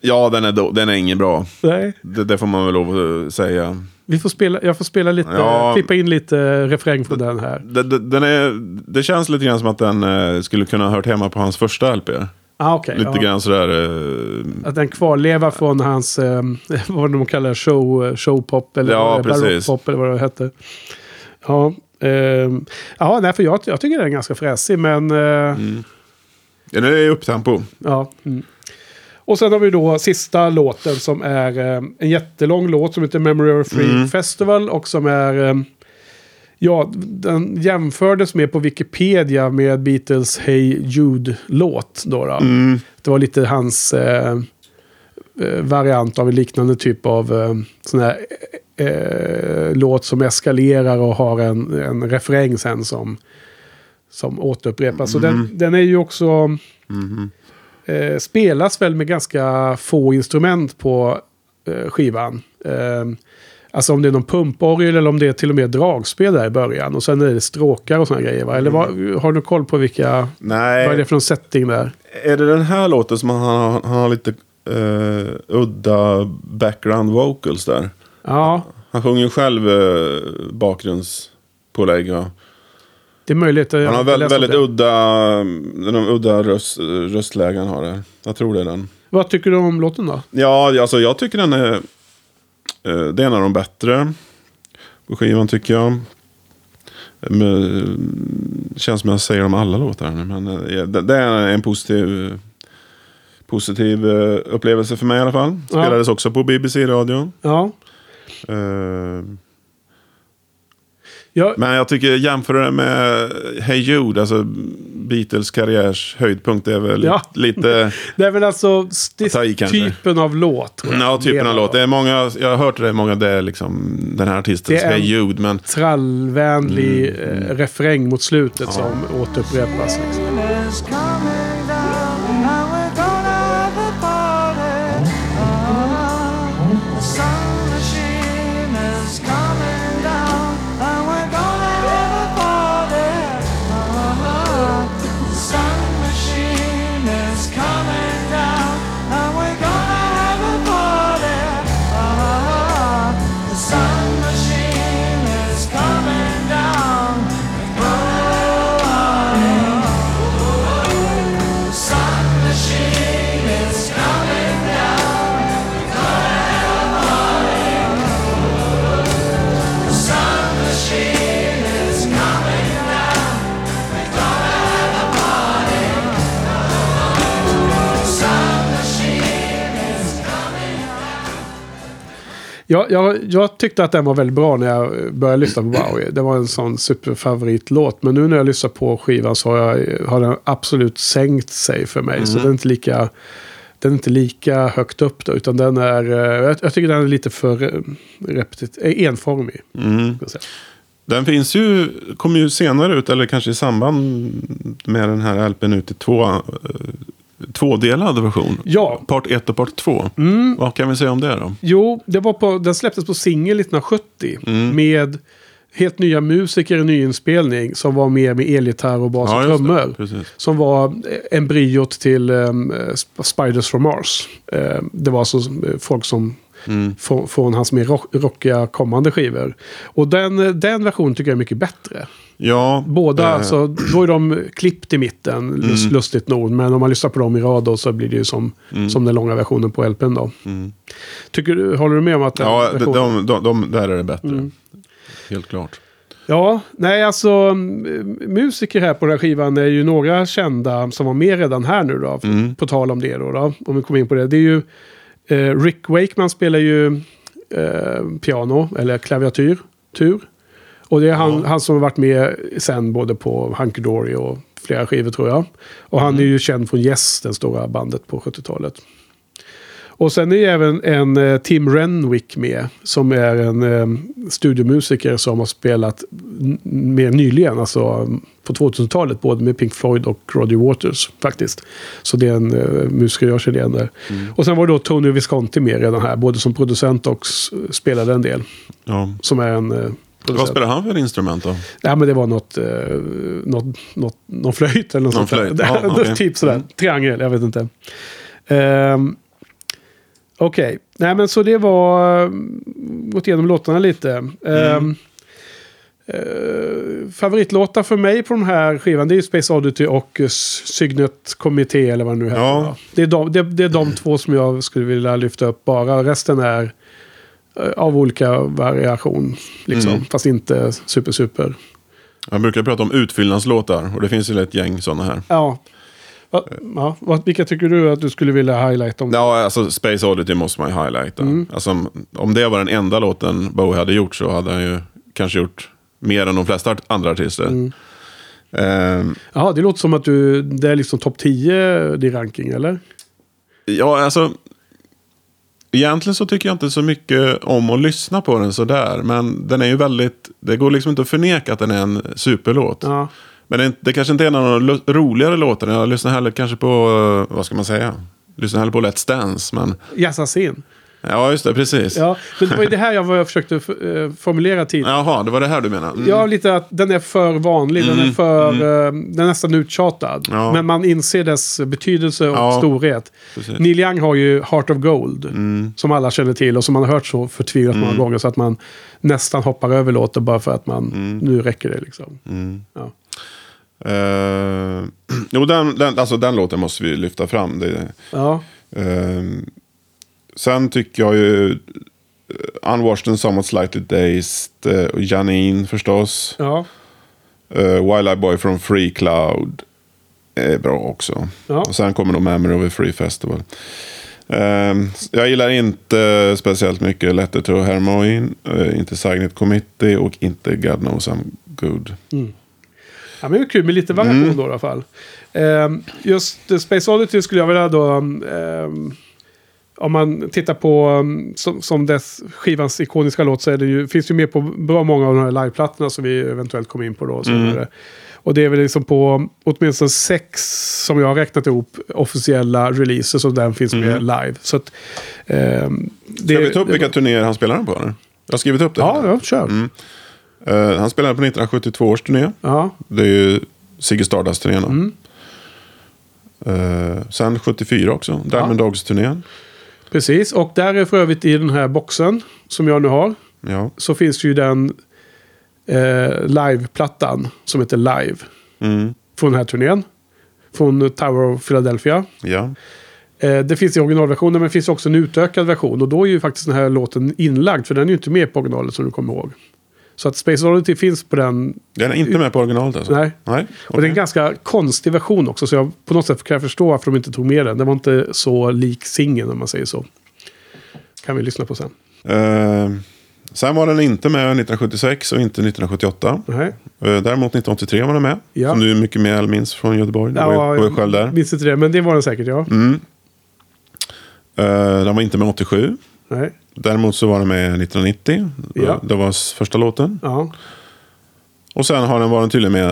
Ja, den är, då, den är ingen bra. Nej. Det, det får man väl lov att säga. Vi får spela, jag får spela lite, Ja. klippa in lite refräng från den här. Den är, det känns lite grann som att den eh, skulle kunna ha hört hemma på hans första LP. Ah, okay, Lite ja. grann sådär... Eh, Att den kvarlever från hans, eh, *laughs* vad de kallar show, showpop eller Ja, barockpop eller vad det hette. Ja, eh, ja nej, för jag, jag tycker den är ganska fräsig men eh, Mm. den är i upptempo. ja. Mm. Och sen har vi då sista låten som är eh, en jättelång låt som heter Memory of Free Mm. Festival och som är eh, Ja, den jämfördes med på Wikipedia med Beatles Hey Jude-låt. Då, då. Mm. Det var lite hans eh, variant av en liknande typ av sån här eh, låt som eskalerar och har en, en refräng sen som, som återupprepas. Så den, den är ju också... Eh, spelas väl med ganska få instrument på eh, skivan. Eh, alltså om det är någon pumporgel eller om det är till och med dragspel där i början. Och sen är det stråkar och såna grejer va? Eller vad, har du koll på vilka... Nej, Vad är det för någon setting där? är det den här låten som han, har- han har lite eh, udda background vocals där? Ja, Han sjunger ju själv eh, bakgrundspålägg. Ja. det är möjligt. Han har väl, väldigt det. udda, de udda röst, röstlägen har det. Jag tror det är den. Vad tycker du om låten då? Ja, alltså jag tycker den är... eh, Det är en av de bättre på skivan tycker jag. Men, känns som jag säger om alla låtar nu. Men eh, det, det är en positiv, positiv eh, upplevelse för mig i alla fall. Ja. Spelades också på BBC-radion. Ja, Eh, ja Men jag tycker jämföra det med Hey Jude, alltså Beatles karriärs höjdpunkt är väl Ja. lite... *laughs* det är väl alltså i typen av låt. Ja, typen av låt. Det är många, jag har hört det, många det är liksom den här artistens Det är en- Hey Jude. Men Trallvänlig Mm, eh, refräng mot slutet som återupprepas. Liksom. Jag, jag, jag tyckte att den var väldigt bra när jag började lyssna på Bowie. Det var en sån superfavoritlåt. Men nu när jag lyssnar på skivan så har, jag, har den absolut sänkt sig för mig. Så den är inte lika... Den är inte lika högt upp då, utan den är... eh, Jag, jag tycker den är lite för eh, repetit, enformig. Mm. Den finns ju, kommer ju senare ut, eller kanske i samband med den här LPn ut i två, eh, tvådelad version. Ja. Part 1 och part 2. Vad kan vi säga om det då? Jo, det var på, den släpptes på singel 1970 Mm. med helt nya musiker i nyinspelning som var med med elgitarr och bas och Ja, trummor. Som var eh, embryot till um, Spiders from Mars. Eh, det var alltså folk som Mm. från, från hans mer rock, rockiga kommande skivor. Och den, den versionen tycker jag är mycket bättre. Ja, Båda, eh, alltså, då är de klippt i mitten, lust, lustigt nog. Men om man lyssnar på dem i rad då, så blir det ju som, som den långa versionen på LPn då. Tycker du, håller du med om att den Ja, de, versionen- de, de, de, där är det bättre. Mm. Helt klart. Ja, nej alltså mm, musiker här på den här skivan är ju några kända som var med redan här nu då. Mm. På tal om det då, då, om vi kommer in på det. Det är ju Rick Wakeman spelar ju eh, piano, eller klaviatur, tur. Och det är han, han som har varit med sen både på Hunky Dory och flera skivor tror jag. Och han är Mm. ju känd från Yes, det stora bandet på 70-talet. Och sen är även en eh, Tim Renwick med. Som är en eh, studiomusiker som har spelat mer nyligen. Alltså mm, på 2000-talet. Både med Pink Floyd och Roger Waters faktiskt. Så det är en eh, musiker jag känner igen där. Och sen var då Tony Visconti med redan här. Både som producent och spelade en del. Ja. Som är en... Vad spelar han för instrument då? Ja, men det var något, eh, något, något, någon flöjt eller något Någon sånt flöjt, *laughs* ja, okej. typ sådär. Triangel, jag vet inte. Um, Okej, nej men så det var... eh, Gått igenom låtarna lite. Ehm, eh, favoritlåtar för mig på den här skivan det är ju Space Oddity och uh, Signet Committee eller vad det nu heter. Ja. Det, är de, det, det är de två som jag skulle vilja lyfta upp bara. Resten är eh, av olika variation. Liksom. Mm. Fast inte super super. Jag brukar prata om utfyllnadslåtar. Och det finns ju ett gäng sådana här. Ja. Va, ja. vad- Vilka tycker du att du skulle vilja highlighta om? Ja, alltså Space Oddity måste man ju highlighta. Mm. Alltså, om- det var den enda låten Bowie hade gjort så hade han ju kanske gjort mer än de flesta andra artister. Mm. Ehm, Jaha, det låter som att du, det är liksom topp 10 i ranking, eller? ja, alltså. Egentligen så tycker jag inte så mycket om att lyssna på den sådär. Men den är ju väldigt, det går liksom inte att förneka att den är en superlåt. Ja. Men det, det kanske inte är en av de roligare låtarna. Jag lyssnar hellre kanske på, eh, vad ska man säga? Lyssnar hellre på Let's Dance. Men, Jassas in. ja, just det, precis. Ja, men det var det här jag var- försökte eh, formulera tidigare. Jaha, det var det här du menar? Mm. Ja, lite att den är för vanlig. Den är för... eh, den är nästan uttjatad. Ja. Men man inser dess betydelse och Ja, storhet. precis. Neil Young har ju Heart of Gold. Mm. Som alla känner till och som man har hört så förtvivlat många gånger. Så att man nästan hoppar över låten bara för att man... Mm. Nu räcker det liksom. Ja. Eh, *clears throat* jo, den, den, alltså den låten måste vi lyfta fram. Det, Ja. eh, sen tycker jag ju eh, Unwashed and Somewhat Slightly Dazed, och Janine förstås. Ja. Uh, Wildlife Boy from Free Cloud är bra också. Ja. Och sen kommer nog Memory of a Free Festival. Ehm, jag gillar inte speciellt mycket Letter to Hermoin, uh, inte Signet Committee och inte God knows I'm good. Ja, men det är kul med lite variation Mm. då i alla fall. Ehm, just Space Oddity skulle jag vilja då... ehm, om man tittar på um, som, som dess skivans ikoniska låt så det ju, finns ju med på bra många av de här liveplattorna som vi eventuellt kommer in på då. senare. Och det är väl liksom på åtminstone sex som jag har räknat ihop officiella releaser som den finns med live. Så att, ehm, det, Ska vi ta upp vilka turnéer han spelar på? Eller? Jag har skrivit upp det. Ja, ja, kör. Eh, han spelade på 1972 års turné. Ja, Det är ju Ziggy Stardust-turnén. Mm. Eh, sen 74 också, Diamond Dogs-turnén. precis. Och där är för övrigt i den här boxen som jag nu har. Ja. så finns ju den eh, liveplattan som heter Live. Mm. Från den här turnén. Från Tower of Philadelphia. ja. Eh, det finns i originalversionen men det finns också en utökad version. Och då är ju faktiskt den här låten inlagd. För den är ju inte med på originalet som du kommer ihåg. Så att Space Oddity finns på den. Den är inte med på originalet alltså? Nej. Nej. Och det är en ganska konstig version också. Så jag, på något sätt kan jag förstå varför de inte tog med den. Den var inte så lik singeln om man säger så. Kan vi lyssna på sen. Eh, sen var den inte med 1976 och inte 1978. Nej. Eh, däremot 1983 var den med. Ja. Som du mycket väl minns från Göteborg. Du var ju- var ju själv där. minns inte det, men det var den säkert, ja. Eh, den var inte med 87. Nej. Däremot så var den med 1990. Ja. Det var första låten. Ja. Och sen har den varit tydligen med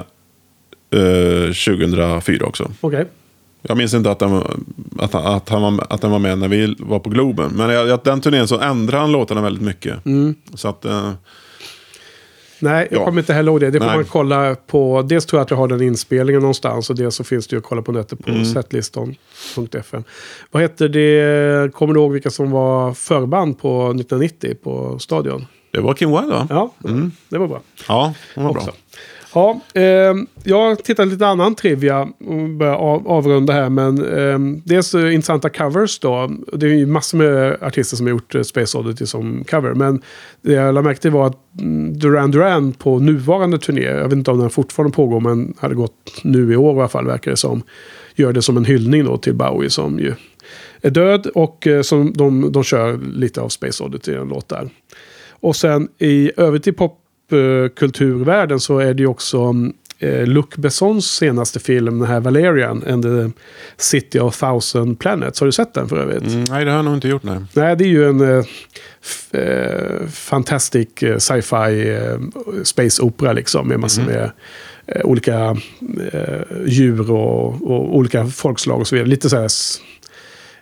eh, 2004 också. Okej. Jag minns inte att den, var, att, att, han var, att den var med när vi var på Globen. Men jag, den turnén så ändrade han låtarna väldigt mycket. Mm. Så att, eh, Nej, jag Ja. kommer inte heller ihåg det. Det får Nej. man kolla på. Dels tror jag att jag har den inspelningen någonstans. Och dels så finns det ju att kolla på nätet på Mm. setliston.fm. Vad hette det? Kommer du ihåg vilka som var förband på 1990 på Stadion? det var Kim Wilde va? Ja, det var bra. Ja, det var Också. bra. Ja, eh, jag tittar lite annan trivia och börjar av, avrunda här. Men ehm, eh, dels intressanta covers då. Det är ju massor med artister som har gjort eh, Space Oddity som cover. Men det jag lade märke till var att mm, Duran Duran på nuvarande turné, jag vet inte om den fortfarande pågår, men hade gått nu i år i alla fall verkar det som. Gör det som en hyllning då till Bowie som ju är död och eh, som de, de kör lite av Space Oddity, en låt där. Och sen i övrigt i pop popkulturvärlden så är det ju också eh, Luc Bessons senaste film, den här Valerian and the City of Thousand Planets. Har du sett den för övrigt? Mm, nej, det har jag nog inte gjort. Nej. Nej, det är ju en eh, eh, fantastisk sci-fi eh, space opera liksom. Med massor med eh, olika eh, djur och, och olika folkslag och så vidare. Lite så här...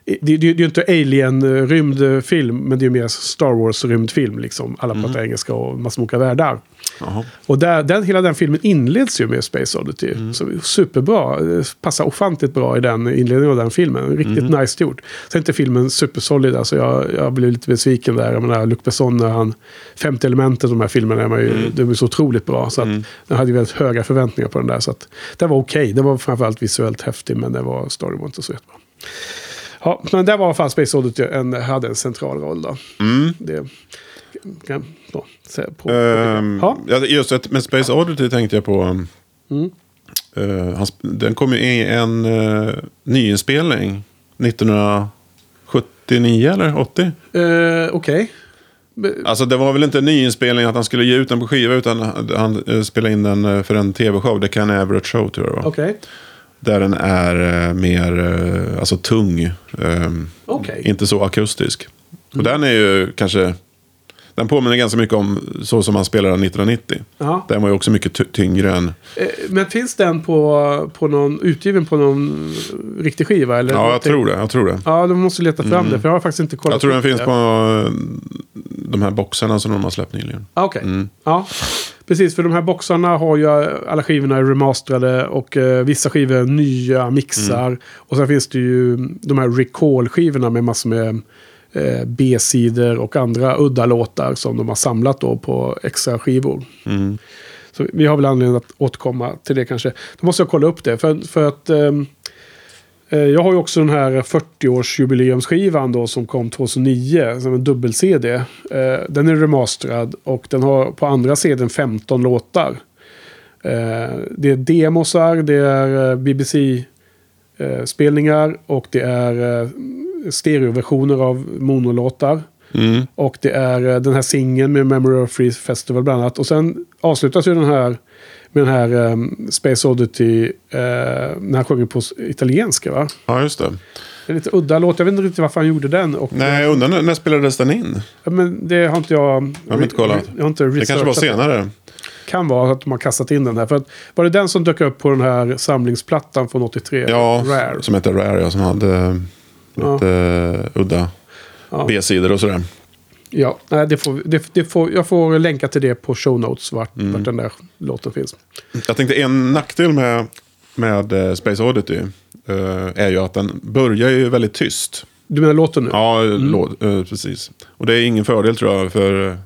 s- Det, det, det är ju inte Alien-rymdfilm, men det är ju mer Star Wars-rymdfilm. Liksom. Alla pratar engelska och massor med olika världar. Jaha. Och där, den, hela den filmen inleds ju med Space Oddity. Så superbra. Det Passar ofantligt bra i den inledningen av den filmen. Riktigt nice gjort. Sen är inte filmen supersolid. Alltså jag, jag blev lite besviken där. Jag menar, Luc Besson, när han... 50 elementen de här filmerna, är ju, de är så otroligt bra. Så att, jag hade väldigt höga förväntningar på den där. Så att, den var okej. Det var framförallt visuellt häftig, men det var, storyn var inte så jättebra. Ja, men där var i alla fall Space Oddity en, hade en central roll då. Det kan då, säga på. Ehm, Ja. just det, med Space Oddity tänkte jag på. Mm. Eh, han, den kom ju i en uh, nyinspelning 1979 eller 80. Eh, Okej. Alltså det var väl inte en nyinspelning att han skulle ge ut den på skiva utan han uh, spelade in den för en tv-show. Det kan Everett Show tror jag det var. Okej. Där den är eh, mer eh, alltså tung. ehm. Mm. Inte så akustisk. Och den är ju kanske... Den påminner ganska mycket om så som han spelade den 1990. Ja. Den var ju också mycket ty- tyngre än... Eh, Men finns den på, på någon, utgiven på någon riktig skiva? Eller Ja, jag tror det. Jag tror det. Ja, de måste leta fram det. För jag har faktiskt inte kollat Jag tror den finns det. på de här boxarna som de har släppt nyligen. Ah, Okej. Mm. Ja. Precis, för de här boxarna har ju alla skivorna remasterade och eh, vissa skivor är nya mixar. Mm. Och sen finns det ju de här recall-skivorna med massor med eh, B-sidor och andra udda låtar som de har samlat då på extra skivor. Mm. Så vi har väl anledning att återkomma till det kanske. Då måste jag kolla upp det. För, för att eh, jag har ju också den här 40-årsjubileumsskivan då som kom 2009. Som en dubbel-CD. Eh, den är remasterad och den har på andra CDn 15 låtar. Eh, det är demosar, det är eh, BBC-spelningar och det är eh, stereoversioner av monolåtar. Mm. Och det är eh, den här singeln med Memory of Free Festival bland annat. Och sen avslutas ju den här med den här um, Space Oddity uh, när han sjunger på italienska va? Ja, just det. Det är lite udda låt. Jag vet inte riktigt varför han gjorde den. Och, Nej, jag undrar när, när spelades den in? Ja, men det har inte jag... Jag har inte kollat. Jag har inte Det kanske var senare. Kan vara att de har kastat in den här. För att, var det den som dök upp på den här samlingsplattan från 83? Ja, Rare. som heter Rare, ja, som hade Ja. lite eh, udda Ja. B-sidor och sådär. Ja, nej, det får, det, det får, jag får länka till det på show notes vart, Mm. vart den där låten finns. Jag tänkte en nackdel med, med eh, Space Oddity eh, är ju att den börjar ju väldigt tyst. Du menar låten nu? Ja, lå- eh, precis. Och det är ingen fördel tror jag för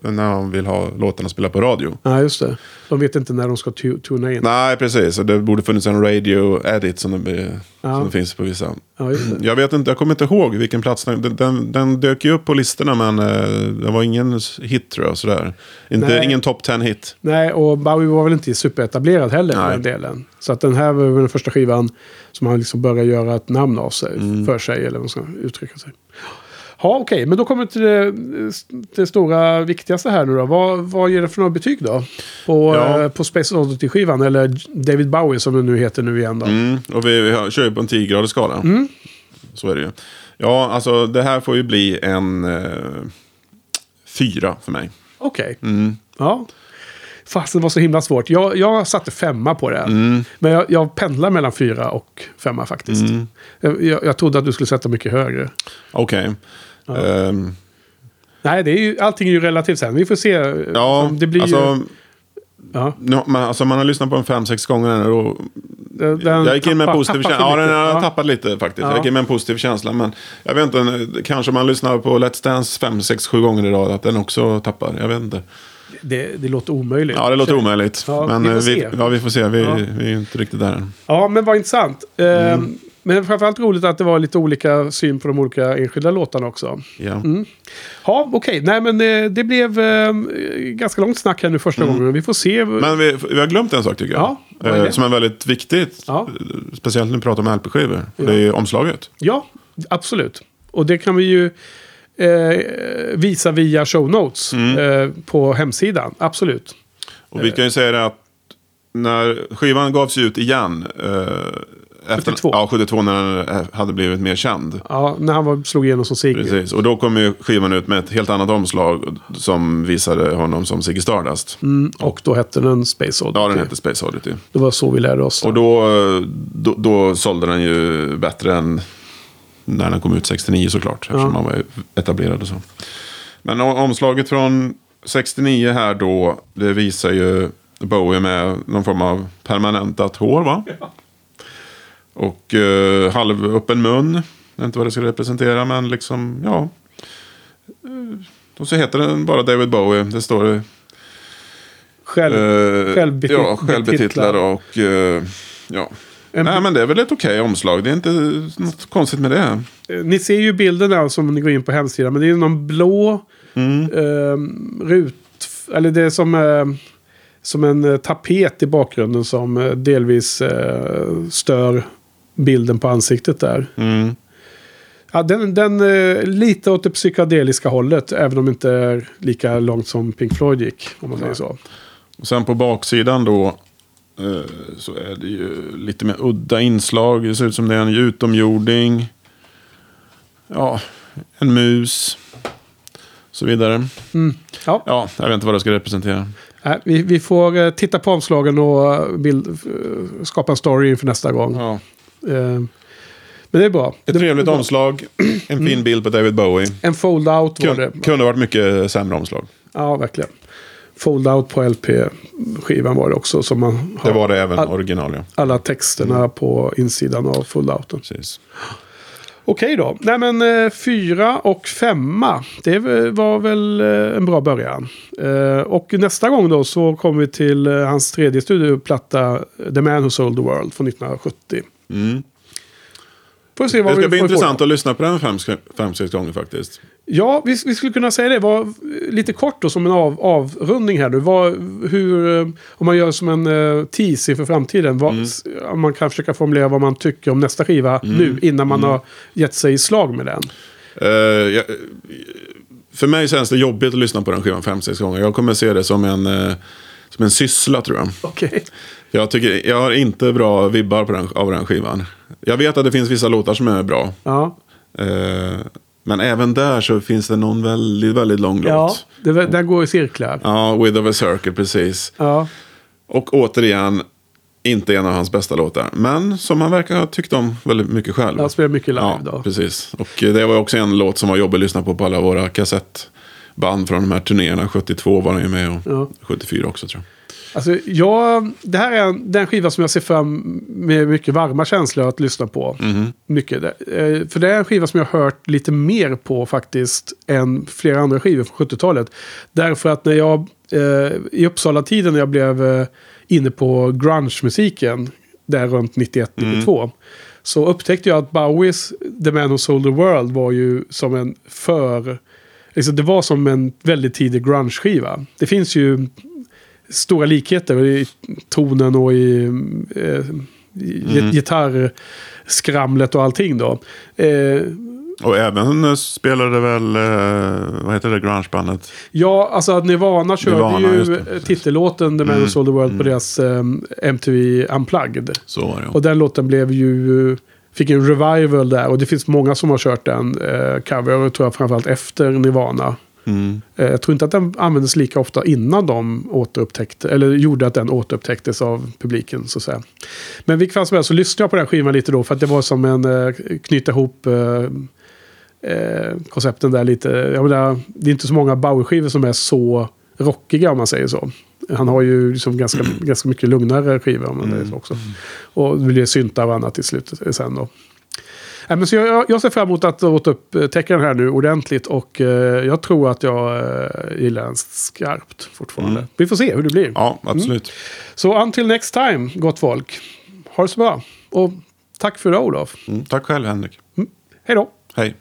när man vill ha låtarna spela på radio. Ja, just det. De vet inte när de ska tu- tuna in. Nej, precis. Det borde funnits en radio edit som det, Ja. som det finns på vissa. Ja. Jag vet inte, jag kommer inte ihåg vilken plats den, den- den, dök ju upp på listorna men eh, det var ingen hit tror jag. Sådär. Inte, Nej. ingen top 10 hit. Nej, och Bowie var väl inte superetablerad heller Nej. den delen. Så att den här var den första skivan som han liksom började göra ett namn av sig, Mm. för sig, eller vad man ska uttrycka sig. Ja, okej. Men då kommer vi till det, det stora viktigaste här nu då. Vad, vad ger det för några betyg då? På, Ja. eh, på Space Oddity-skivan, eller David Bowie som det nu heter nu igen då. Mm, och vi, vi kör ju på en 10-gradig skala. Mm. Så är det ju. Ja, alltså det här får ju bli en eh, fyra för mig. Okej. Mm. Ja. Fast det var så himla svårt. Jag, jag satte femma på det. Mm. Men jag, jag pendlar mellan fyra och femma faktiskt. Mm. Jag, jag, trodde att du skulle sätta mycket högre. Okej. Ehm, Nej, det är ju, allting är ju relativt sen. Vi får se. ja, det blir alltså, ju, ja, nu, man, alltså man har lyssnat på den fem, sex gånger nu och den, den jag gick in med en positiv känsla. Ja, den har tappat lite faktiskt. Ja. Jag gick in med en positiv känsla. Men jag vet inte, kanske man lyssnar på Let's Dance fem, sex, sju gånger idag. Att den också tappar. Jag vet inte. Det, det låter omöjligt. Ja, det låter omöjligt. Ja, men vi får eh, se. vi, ja, vi får se. Vi, Ja. vi är inte riktigt där än. Ja, men vad intressant. Eh, Mm. Men framförallt roligt att det var lite olika syn på de olika enskilda låtarna också. Ja. Mm. Ja, okej. Nej, men eh, det blev eh, ganska långt snack här nu första gången. Vi får se. Mm. Men vi, vi har glömt en sak tycker jag. Ja, är Eh, som är väldigt viktigt. Ja. Speciellt när vi pratar om LP-skivor. Det är omslaget. Ja, absolut. Och det kan vi ju eh, visa via show notes Mm. eh, på hemsidan. Absolut. Och vi kan ju säga det att när skivan gavs ut igen. Eh, efter, 72. Ja, 72 när den eh, hade blivit mer känd. Ja, när han var, slog igenom som Sigge. Precis, och då kom ju skivan ut med ett helt annat omslag som visade honom som Ziggy Stardust. Mm, och då hette den Space Oddity. Ja, den hette Space Oddity. Det var så vi lärde oss. Och då, då, då sålde den ju bättre än när den kom ut 69 såklart. Eftersom man var etablerad och så. Men omslaget från 69 här då, det visar ju Bowie med någon form av permanentat hår va? Och eh, halvöppen mun. Jag vet inte vad det ska representera men liksom, ja. Eh, Och så heter den bara David Bowie. Det står det. Själv, Eh, Självbetit- ja, självbetitlad och eh, ja. En- Nej men det är väl ett okej omslag. Det är inte något konstigt med det. Eh, Ni ser ju bilden där som ni går in på hemsidan. Men det är någon blå Mm. eh, rut... Eller det är som, eh, som en eh, tapet i bakgrunden som eh, delvis eh, stör bilden på ansiktet där. Mm. Ja, den, den eh, lite åt det psykedeliska hållet. Även om det inte är lika långt som Pink Floyd gick. Om man säger så. Och sen på baksidan då eh, så är det ju lite mer udda inslag. Det ser ut som det är en utomjording. Ja, en mus. Så vidare. Ja, Ja, jag vet inte vad det ska representera. nej, vi, vi får eh, titta på omslagen och eh, bild, eh, skapa en story inför nästa gång. Ja. Eh, men det är bra. Ett det, trevligt det bra. omslag. En fin bild på David Bowie. En fold-out var det. kunde varit mycket sämre omslag. Ja, verkligen. Fold-out på LP-skivan var det också. Som man Det har var det även all, original ja. alla texterna på insidan av fold-outen. Precis. Okej då. Nej men eh, fyra och femma. Det var väl eh, en bra början. Eh, och nästa gång då så kommer vi till eh, hans tredje studioplatta. The Man Who Sold the World från 1970. Mm. Får se vad Det ska vi bli intressant att lyssna på den fem, fem sex gånger faktiskt. Ja, vi, vi skulle kunna säga det. Var, lite kort då som en av, avrundning här. Vad, hur, eh, om man gör som en uh, teaser för framtiden. Vad, Mm. man kan försöka formulera vad man tycker om nästa skiva nu. Innan man har gett sig i slag med den. Eh, jag, för mig känns det jobbigt att lyssna på den skivan fem, sex gånger. Jag kommer se det som en, eh, som en syssla tror jag. Okej. Jag, tycker, jag har inte bra vibbar på den, av den skivan. Jag vet att det finns vissa låtar som är bra. Ja. Eh, men även där så finns det någon väldigt, väldigt lång Ja, låt. det, den går i cirklar. Ja, With of a Circle, precis. Ja. Och återigen, inte en av hans bästa låtar. Men som han verkar ha tyckt om väldigt mycket själv. Jag spelar mycket live ja, då. precis. Och eh, det var också en låt som var jobbig att lyssna på på alla våra kassettband från de här turnéerna. 72 var han ju med och Ja. 74 också tror jag. Alltså, jag, det här är en, den skiva som jag ser fram med mycket varma känslor att lyssna på. Mhm. Mycket. Eh, För det är en skiva som jag har hört lite mer på faktiskt än flera andra skivor från 70-talet. Därför att när jag eh, i Uppsala-tiden när jag blev eh, inne på grunge-musiken, där runt 91-92, så upptäckte jag att Bowies The Man Who Sold the World var ju som en för... Liksom, det var som en väldigt tidig grunge-skiva. Det finns ju stora likheter i tonen och i, eh, Mm. gitarrskramlet och allting då. Eh, Och även eh, spelade väl, eh, vad heter det, grungebandet? Ja, alltså Nirvana körde Nirvana, ju det, titellåten The Man Who Sold the World på deras um, MTV Unplugged. Så var det Och den låten blev ju... Fick en revival där och det finns många som har kört den eh, cover, tror jag framförallt efter Nirvana. Mm. Eh, jag tror inte att den användes lika ofta innan de återupptäckte, eller gjorde att den återupptäcktes av publiken så att säga. Men vilket fall som helst så lyssnade jag på den skivan lite då för att det var som en eh, knyta ihop eh, eh, koncepten där lite. Jag menar, det är inte så många Bowie-skivor som är så rockiga om man säger så. Han har ju liksom ganska, ganska mycket lugnare skivor man säger så också. Och det blir syntar och annat i slutet sen då. Nej, men så jag, jag ser fram emot att återupptäcka den här nu ordentligt och eh, jag tror att jag eh, gillar den skarpt fortfarande. Vi får se hur det blir. Ja, absolut. Så until next time, gott folk. Ha det så bra. Och tack för idag, Olof. Mm, tack själv Henrik. Hej då. Hej.